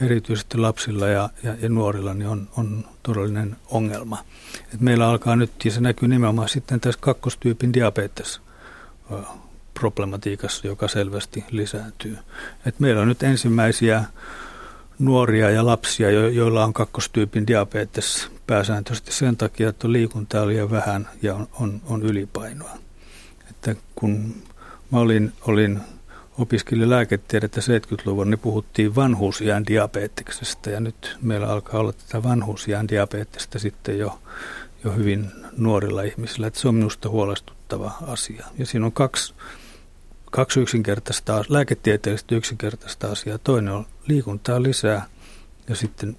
erityisesti lapsilla ja, ja, ja nuorilla niin on, on todellinen ongelma. Et meillä alkaa nyt, ja se näkyy nimenomaan sitten tässä kakkostyypin diabetes problematiikassa, joka selvästi lisääntyy. Et meillä on nyt ensimmäisiä nuoria ja lapsia, joilla on kakkostyypin diabetes pääsääntöisesti sen takia, että liikuntaa liian vähän ja on, on, on ylipainoa. Että kun mä olin, olin opiskelin lääketiedettä 70-luvun, niin puhuttiin vanhuusjään diabeteksesta ja nyt meillä alkaa olla tätä vanhuusjään diabetesta sitten jo, jo hyvin nuorilla ihmisillä. Että se on minusta huolestuttava asia. Ja siinä on kaksi kaksi yksinkertaista, lääketieteellistä yksinkertaista asiaa. Toinen on liikuntaa lisää ja sitten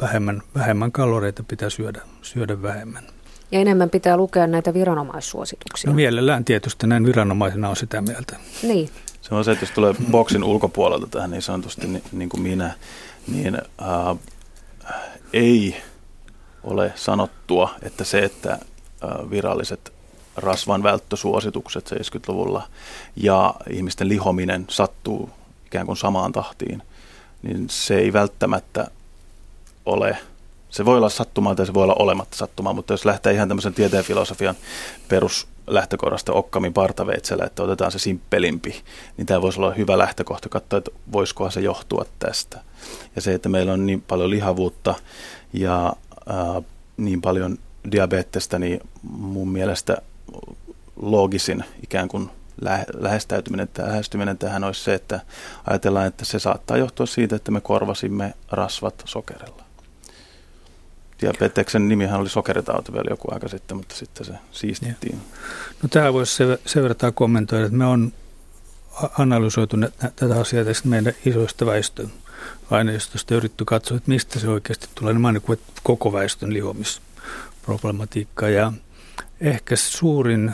vähemmän, vähemmän kaloreita pitää syödä, syödä vähemmän. Ja enemmän pitää lukea näitä viranomaissuosituksia. No mielellään tietysti näin viranomaisena on sitä mieltä. Niin. Se on se, että jos tulee boksin ulkopuolelta tähän niin sanotusti niin, niin kuin minä, niin äh, ei ole sanottua, että se, että äh, viralliset rasvan välttösuositukset 70-luvulla ja ihmisten lihominen sattuu ikään kuin samaan tahtiin, niin se ei välttämättä ole, se voi olla sattumaa tai se voi olla olematta sattumaa, mutta jos lähtee ihan tämmöisen tieteen filosofian peruslähtökohdasta Okkamin partaveitsellä, että otetaan se simppelimpi, niin tämä voisi olla hyvä lähtökohta katsoa, että voisikohan se johtua tästä. Ja se, että meillä on niin paljon lihavuutta ja ää, niin paljon diabetesta, niin mun mielestä loogisin ikään kuin lähestäytyminen, lähestyminen tähän olisi se, että ajatellaan, että se saattaa johtua siitä, että me korvasimme rasvat sokerilla. Diabeteksen nimihän oli sokeritauti vielä joku aika sitten, mutta sitten se siistittiin. No tämä voisi se, sen verran kommentoida, että me on analysoitu nä, tätä asiaa tästä meidän isoista väestön aineistosta yritetty katsoa, että mistä se oikeasti tulee. Niin niin koko väestön lihomisproblematiikka ja ehkä suurin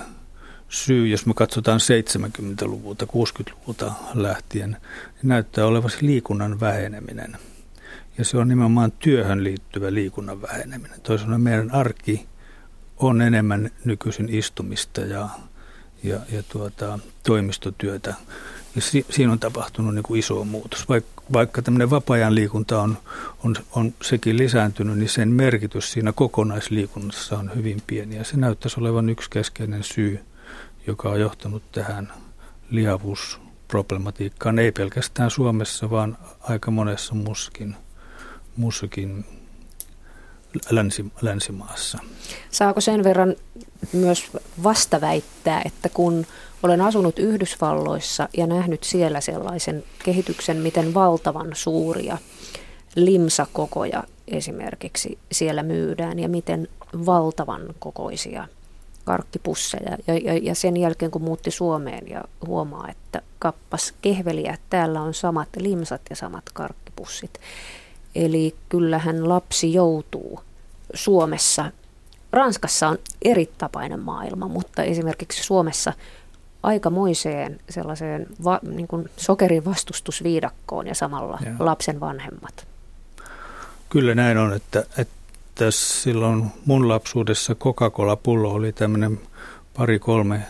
syy, jos me katsotaan 70-luvulta, 60-luvulta lähtien, niin näyttää olevan liikunnan väheneminen. Ja se on nimenomaan työhön liittyvä liikunnan väheneminen. Toisaalta meidän arki on enemmän nykyisin istumista ja, ja, ja tuota, toimistotyötä. Ja si, siinä on tapahtunut niin kuin iso muutos. Vaik, vaikka tämmöinen vapaa-ajan liikunta on, on, on sekin lisääntynyt, niin sen merkitys siinä kokonaisliikunnassa on hyvin pieni. Ja se näyttäisi olevan yksi keskeinen syy – joka on johtanut tähän lihavuusproblematiikkaan, ei pelkästään Suomessa, vaan aika monessa muussakin, muussakin länsi, länsimaassa. Saako sen verran myös vastaväittää, että kun olen asunut Yhdysvalloissa ja nähnyt siellä sellaisen kehityksen, miten valtavan suuria limsakokoja esimerkiksi siellä myydään ja miten valtavan kokoisia karkkipusseja. Ja, ja, ja sen jälkeen kun muutti Suomeen ja huomaa, että kappas kehveliä, täällä on samat limsat ja samat karkkipussit. Eli kyllähän lapsi joutuu Suomessa. Ranskassa on eri tapainen maailma, mutta esimerkiksi Suomessa aikamoiseen sellaiseen va, niin kuin sokerin vastustusviidakkoon ja samalla ja. lapsen vanhemmat. Kyllä näin on, että, että silloin mun lapsuudessa Coca-Cola-pullo oli tämmöinen pari-kolme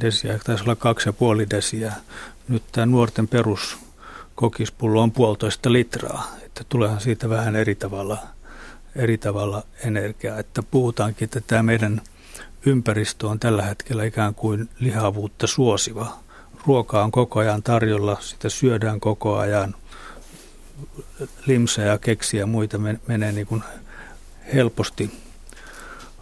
desiä, taisi olla kaksi ja puoli desiä. Nyt tämä nuorten perus kokispullo on puolitoista litraa, että tuleehan siitä vähän eri tavalla, eri tavalla energiaa. Että puhutaankin, että tämä meidän ympäristö on tällä hetkellä ikään kuin lihavuutta suosiva. Ruoka on koko ajan tarjolla, sitä syödään koko ajan. Ja keksiä ja muita menee niin kuin helposti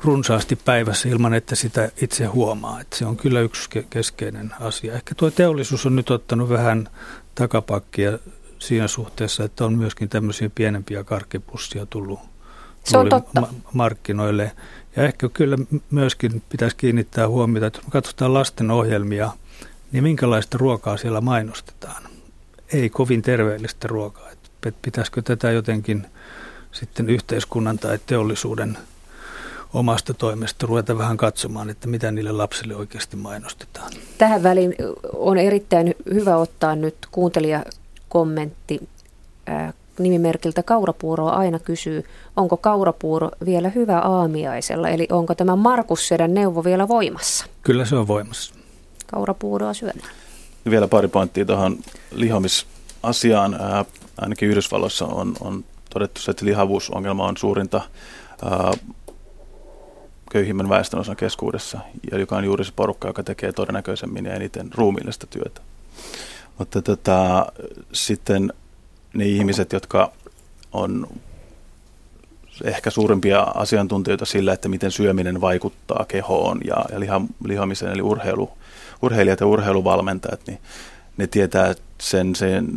runsaasti päivässä ilman, että sitä itse huomaa. Että se on kyllä yksi keskeinen asia. Ehkä tuo teollisuus on nyt ottanut vähän takapakkia siinä suhteessa, että on myöskin tämmöisiä pienempiä karkkipussia tullut, se on totta. markkinoille. Ja ehkä kyllä myöskin pitäisi kiinnittää huomiota, että jos me katsotaan lasten ohjelmia, niin minkälaista ruokaa siellä mainostetaan. Ei kovin terveellistä ruokaa. Että pitäisikö tätä jotenkin sitten yhteiskunnan tai teollisuuden – omasta toimesta ruveta vähän katsomaan, että mitä niille lapsille oikeasti mainostetaan. Tähän väliin on erittäin hyvä ottaa nyt kuuntelijakommentti nimimerkiltä Kaurapuuroa aina kysyy, onko kaurapuuro vielä hyvä aamiaisella, eli onko tämä Markus Sedän neuvo vielä voimassa? Kyllä se on voimassa. Kaurapuuroa syödään. Vielä pari pointtia tuohon lihomisasiaan. ainakin Yhdysvalloissa on, on todettu se, että lihavuusongelma on suurinta köyhimmän väestönosan keskuudessa, ja joka on juuri se porukka, joka tekee todennäköisemmin ja eniten ruumiillista työtä. Mutta tota, sitten ne ihmiset, jotka on ehkä suurimpia asiantuntijoita sillä, että miten syöminen vaikuttaa kehoon ja, ja liha, lihamiseen, eli urheilu, urheilijat ja urheiluvalmentajat, niin ne tietää sen, sen,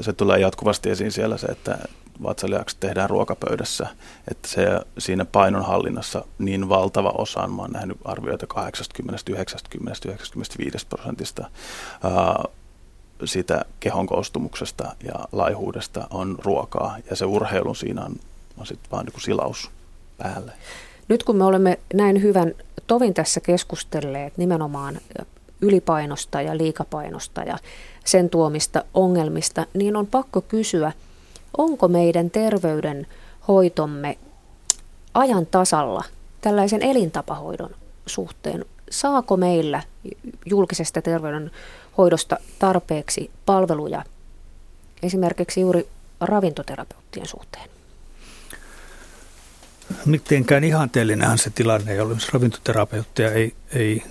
se tulee jatkuvasti esiin siellä se, että vatsalihakset tehdään ruokapöydässä, että se siinä painonhallinnassa niin valtava osa, mä oon nähnyt arvioita 80, 90, 95 prosentista ää, siitä kehon koostumuksesta ja laihuudesta on ruokaa ja se urheilu siinä on, on sitten vaan niin silaus päälle. Nyt kun me olemme näin hyvän tovin tässä keskustelleet nimenomaan ylipainosta ja liikapainosta ja sen tuomista ongelmista, niin on pakko kysyä – onko meidän terveydenhoitomme ajan tasalla tällaisen elintapahoidon suhteen? Saako meillä julkisesta terveydenhoidosta tarpeeksi palveluja esimerkiksi juuri ravintoterapeuttien suhteen? Mitenkään ihanteellinenhan se tilanne ei ole. Ravintoterapeutteja ei, ei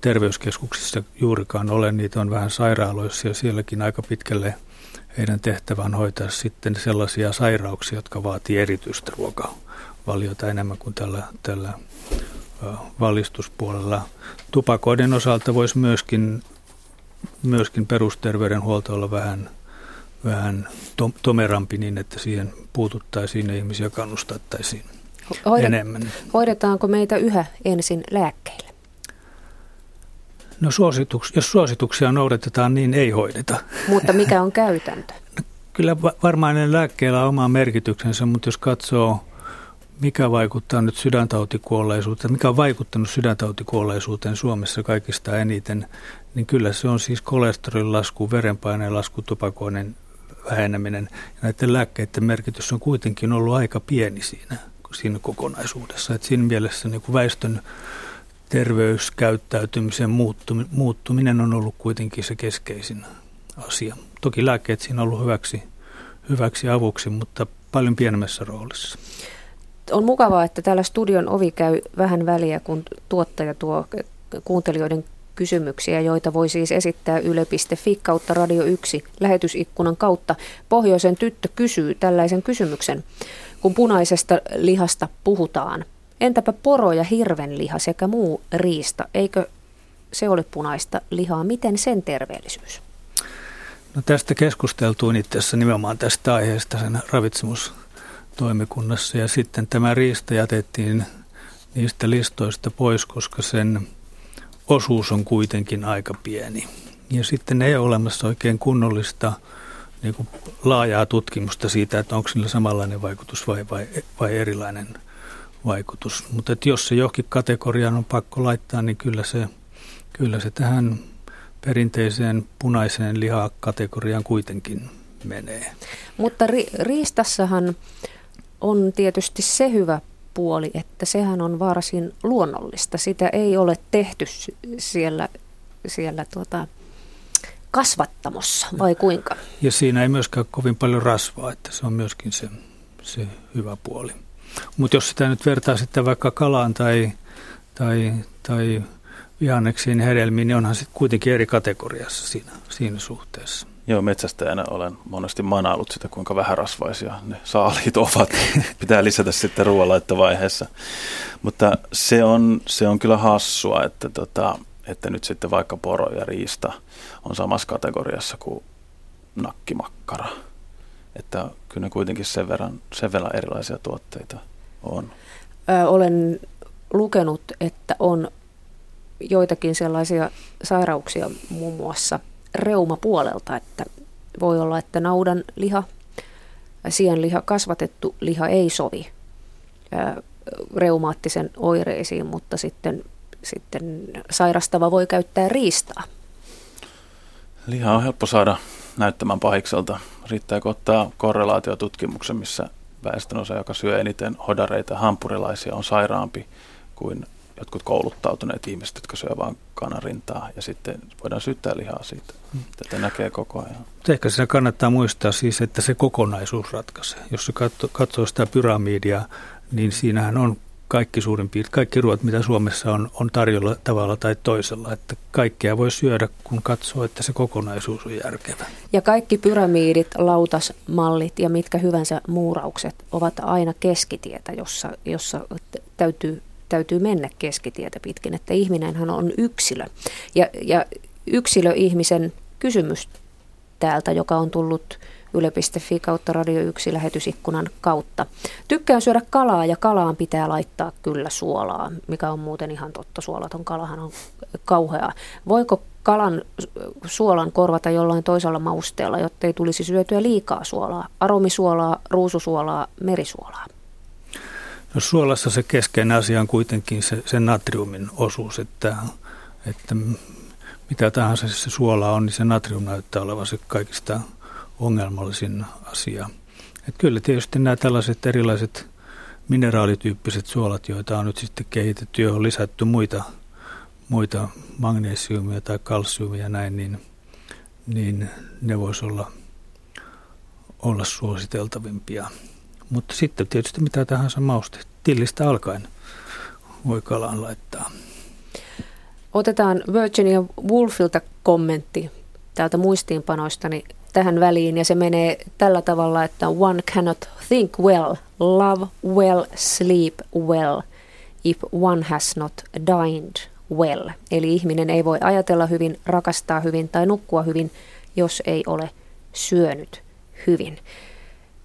terveyskeskuksissa juurikaan ole. Niitä on vähän sairaaloissa ja sielläkin aika pitkälle – heidän tehtävän hoitaa sitten sellaisia sairauksia, jotka vaatii erityistä ruokavaliota enemmän kuin tällä, tällä valistuspuolella. Tupakoiden osalta voisi myöskin, myöskin perusterveydenhuolto olla vähän, vähän to, tomerampi niin, että siihen puututtaisiin ja ihmisiä kannustettaisiin Hoidet, enemmän. Hoidetaanko meitä yhä ensin lääkkeillä? No suosituks, jos suosituksia noudatetaan, niin ei hoideta. Mutta mikä on käytäntö? No, kyllä varmaan ne lääkkeellä on oma merkityksensä, mutta jos katsoo, mikä vaikuttaa nyt sydäntautikuolleisuuteen, mikä on vaikuttanut sydäntautikuolleisuuteen Suomessa kaikista eniten, niin kyllä se on siis kolesterolin lasku, verenpaineen lasku, tupakoinen väheneminen. Ja näiden lääkkeiden merkitys on kuitenkin ollut aika pieni siinä, siinä kokonaisuudessa. Et siinä mielessä niin kuin väestön terveyskäyttäytymisen muuttuminen on ollut kuitenkin se keskeisin asia. Toki lääkkeet siinä on ollut hyväksi, hyväksi avuksi, mutta paljon pienemmässä roolissa. On mukavaa, että täällä studion ovi käy vähän väliä, kun tuottaja tuo kuuntelijoiden kysymyksiä, joita voi siis esittää yle.fi kautta Radio 1 lähetysikkunan kautta. Pohjoisen tyttö kysyy tällaisen kysymyksen. Kun punaisesta lihasta puhutaan, Entäpä poro ja hirvenliha sekä muu riista, eikö se ole punaista lihaa? Miten sen terveellisyys? No tästä keskusteltuun itse asiassa nimenomaan tästä aiheesta sen ravitsemustoimikunnassa ja sitten tämä riista jätettiin niistä listoista pois, koska sen osuus on kuitenkin aika pieni. Ja sitten ei ole olemassa oikein kunnollista niin kuin laajaa tutkimusta siitä, että onko sillä samanlainen vaikutus vai, vai, vai erilainen vaikutus. Mutta jos se johonkin kategoriaan on pakko laittaa, niin kyllä se, kyllä se tähän perinteiseen punaiseen lihakategoriaan kuitenkin menee. Mutta ri- riistassahan on tietysti se hyvä puoli, että sehän on varsin luonnollista. Sitä ei ole tehty siellä, siellä tuota, kasvattamossa, vai kuinka? Ja siinä ei myöskään kovin paljon rasvaa, että se on myöskin se, se hyvä puoli. Mutta jos sitä nyt vertaa sitten vaikka kalaan tai, tai, tai vihanneksiin hedelmiin, niin onhan se kuitenkin eri kategoriassa siinä, siinä suhteessa. Joo, metsästäjänä olen monesti manailut sitä, kuinka vähärasvaisia ne saaliit ovat. Pitää lisätä sitten ruoanlaittovaiheessa. Mutta se on, se on kyllä hassua, että, tota, että nyt sitten vaikka poro ja riista on samassa kategoriassa kuin nakkimakkara. Että kyllä ne kuitenkin sen verran, sen verran erilaisia tuotteita on. Ö, olen lukenut, että on joitakin sellaisia sairauksia muun muassa reumapuolelta, että voi olla, että naudan liha, sienliha, kasvatettu liha ei sovi reumaattisen oireisiin, mutta sitten, sitten sairastava voi käyttää riistaa. Liha on helppo saada näyttämään pahikselta. Riittääkö ottaa korrelaatiotutkimuksen, missä väestönosa, joka syö eniten hodareita hampurilaisia, on sairaampi kuin jotkut kouluttautuneet ihmiset, jotka syövät vain kanarintaa ja sitten voidaan syyttää lihaa siitä. Hmm. Tätä näkee koko ajan. Ehkä siinä kannattaa muistaa siis, että se kokonaisuus ratkaisee. Jos se katsoo sitä pyramidia, niin siinähän on kaikki suurin piirtein, kaikki ruoat, mitä Suomessa on, on tarjolla tavalla tai toisella. Että kaikkea voi syödä, kun katsoo, että se kokonaisuus on järkevä. Ja kaikki pyramiidit, lautasmallit ja mitkä hyvänsä muuraukset ovat aina keskitietä, jossa, jossa täytyy täytyy mennä keskitietä pitkin, että ihminenhän on yksilö. Ja, ja yksilö ihmisen kysymys täältä, joka on tullut yle.fi kautta Radio 1 lähetysikkunan kautta. Tykkään syödä kalaa ja kalaan pitää laittaa kyllä suolaa, mikä on muuten ihan totta. Suolaton kalahan on kauheaa. Voiko kalan suolan korvata jollain toisella mausteella, jotta ei tulisi syötyä liikaa suolaa? Aromisuolaa, ruususuolaa, merisuolaa. No suolassa se keskeinen asia on kuitenkin se, se natriumin osuus, että, että mitä tahansa se suola on, niin se natrium näyttää olevan se kaikista ongelmallisin asia. Että kyllä tietysti nämä tällaiset erilaiset mineraalityyppiset suolat, joita on nyt sitten kehitetty, johon on lisätty muita, muita magnesiumia tai kalsiumia ja näin, niin, niin ne voisi olla, olla suositeltavimpia. Mutta sitten tietysti mitä tahansa mauste, tillistä alkaen voi kalaan laittaa. Otetaan Virginia Woolfilta kommentti täältä muistiinpanoistani tähän väliin ja se menee tällä tavalla, että one cannot think well, love well, sleep well if one has not dined well. Eli ihminen ei voi ajatella hyvin, rakastaa hyvin tai nukkua hyvin, jos ei ole syönyt hyvin.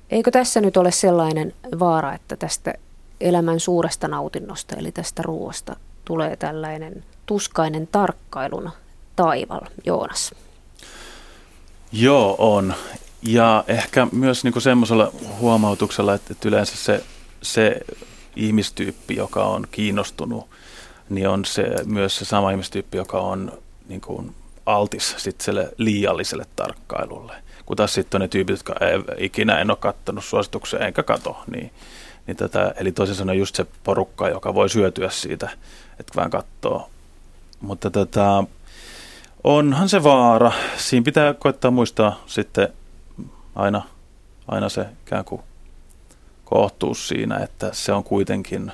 Eikö tässä nyt ole sellainen vaara, että tästä elämän suuresta nautinnosta, eli tästä ruoasta, tulee tällainen tuskainen tarkkailun taival, Joonas? Joo, on. Ja ehkä myös niin semmoisella huomautuksella, että, että yleensä se, se ihmistyyppi, joka on kiinnostunut, niin on se, myös se sama ihmistyyppi, joka on niin kuin altis sit liialliselle tarkkailulle kun taas sitten on ne tyypit, jotka ei, ikinä en ole katsonut suosituksia enkä kato. Niin, niin tätä, eli toisin sanoen just se porukka, joka voi syötyä siitä, että vähän katsoo. Mutta tätä, onhan se vaara. Siinä pitää koittaa muistaa sitten aina, aina se ikään kuin kohtuus siinä, että se on kuitenkin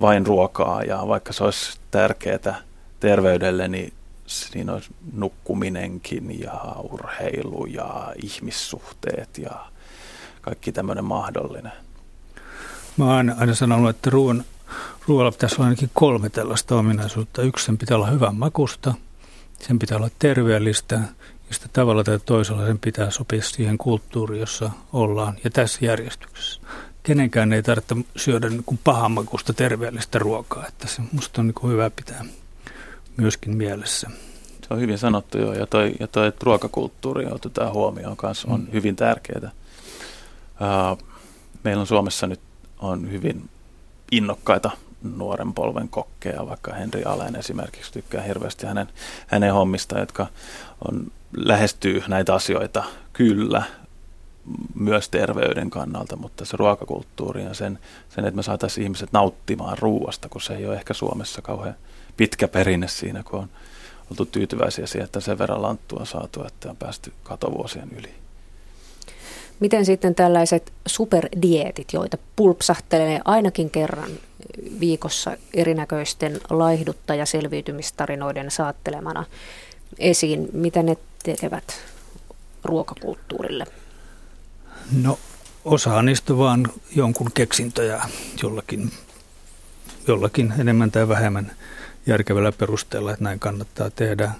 vain ruokaa ja vaikka se olisi tärkeää terveydelle, niin siinä olisi nukkuminenkin ja urheilu ja ihmissuhteet ja kaikki tämmöinen mahdollinen. Mä oon aina sanonut, että ruoan, ruoalla pitäisi olla ainakin kolme tällaista ominaisuutta. Yksi, sen pitää olla hyvän makusta, sen pitää olla terveellistä ja sitten tavalla tai toisella sen pitää sopia siihen kulttuuriin, jossa ollaan ja tässä järjestyksessä. Kenenkään ei tarvitse syödä niin pahanmakusta terveellistä ruokaa, että se musta on niin hyvä pitää myöskin mielessä. Se on hyvin sanottu jo, ja toi, ja toi että ruokakulttuuri otetaan huomioon kanssa on mm. hyvin tärkeää. Uh, meillä on Suomessa nyt on hyvin innokkaita nuoren polven kokkeja, vaikka Henri Alen esimerkiksi tykkää hirveästi hänen, hänen hommista, jotka on, lähestyy näitä asioita kyllä myös terveyden kannalta, mutta se ruokakulttuuri ja sen, sen että me saataisiin ihmiset nauttimaan ruuasta, kun se ei ole ehkä Suomessa kauhean pitkä perinne siinä, kun on oltu tyytyväisiä siihen, että sen verran lanttua on saatu, että on päästy katovuosien yli. Miten sitten tällaiset superdietit, joita pulpsahtelee ainakin kerran viikossa erinäköisten laihdutta- ja selviytymistarinoiden saattelemana esiin, mitä ne tekevät ruokakulttuurille? No osa niistä vaan jonkun keksintöjä jollakin, jollakin enemmän tai vähemmän järkevällä perusteella, että näin kannattaa tehdä.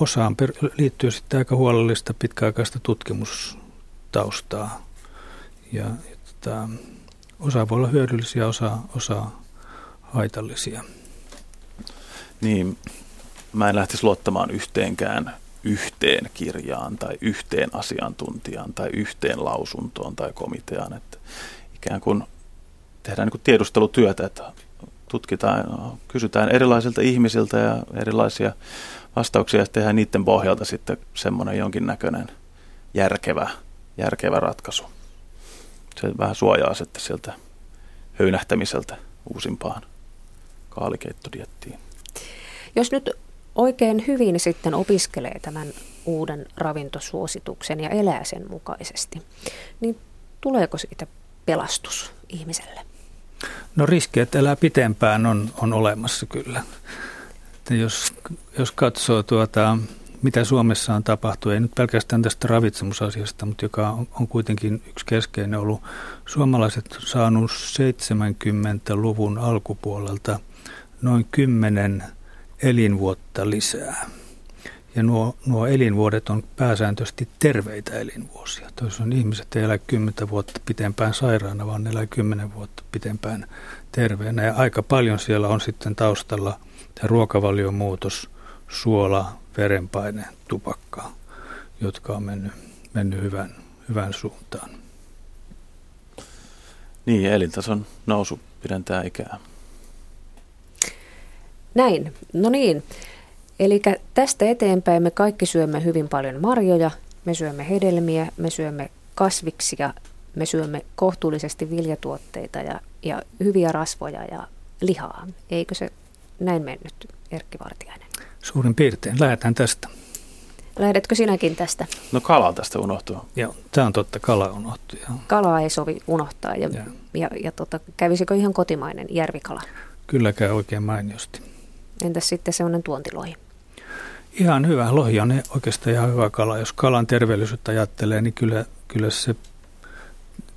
Osaan liittyy sitten aika huolellista pitkäaikaista tutkimustaustaa. Ja, tota, osa voi olla hyödyllisiä, osa, osa haitallisia. Niin, mä en lähtisi luottamaan yhteenkään yhteen kirjaan tai yhteen asiantuntijaan tai yhteen lausuntoon tai komiteaan. Että ikään kuin tehdään niin kuin tiedustelutyötä, että tutkitaan, kysytään erilaisilta ihmisiltä ja erilaisia vastauksia ja tehdään niiden pohjalta sitten semmoinen jonkinnäköinen järkevä, järkevä ratkaisu. Se vähän suojaa sitten sieltä höynähtämiseltä uusimpaan kaalikeittodiettiin. Jos nyt oikein hyvin sitten opiskelee tämän uuden ravintosuosituksen ja elää sen mukaisesti, niin tuleeko siitä pelastus ihmiselle? No riski, että elää pitempään on, on olemassa kyllä. Että jos, jos katsoo tuota, mitä Suomessa on tapahtunut, ei nyt pelkästään tästä ravitsemusasiasta, mutta joka on, on kuitenkin yksi keskeinen ollut. Suomalaiset saanut 70-luvun alkupuolelta noin 10 elinvuotta lisää. Ja nuo, nuo elinvuodet on pääsääntöisesti terveitä elinvuosia. Toisin on ihmiset ei elä 10 vuotta pitempään sairaana, vaan ne elää 10 vuotta pitempään terveenä. Ja aika paljon siellä on sitten taustalla tämä ruokavalion muutos, suola, verenpaine, tupakka, jotka on mennyt, mennyt hyvän, hyvän suuntaan. Niin, elintason nousu pidentää ikää. Näin, no niin. Eli tästä eteenpäin me kaikki syömme hyvin paljon marjoja, me syömme hedelmiä, me syömme kasviksia, me syömme kohtuullisesti viljatuotteita ja, ja hyviä rasvoja ja lihaa. Eikö se näin mennyt, Erkki Vartiainen? Suurin piirtein. Lähdetään tästä. Lähdetkö sinäkin tästä? No kala tästä unohtuu. Joo, tämä on totta, kala unohtuu. Kalaa ei sovi unohtaa. Ja, ja. ja, ja tota, kävisikö ihan kotimainen järvikala? Kyllä käy oikein mainiosti. Entäs sitten sellainen tuontilohi? Ihan hyvä. Lohi on oikeastaan ihan hyvä kala. Jos kalan terveellisyyttä ajattelee, niin kyllä, kyllä se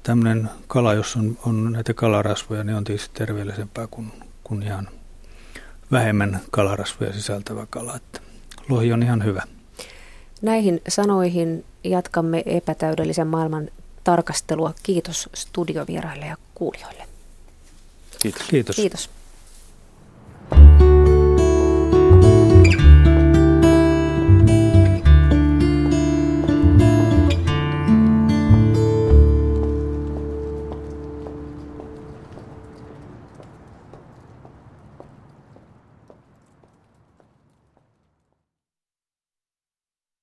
tämmöinen kala, jos on, on näitä kalarasvoja, niin on tietysti terveellisempää kuin, kuin ihan vähemmän kalarasvoja sisältävä kala. Että lohi on ihan hyvä. Näihin sanoihin jatkamme epätäydellisen maailman tarkastelua. Kiitos studiovieraille ja kuulijoille. Kiitos. Kiitos. Kiitos.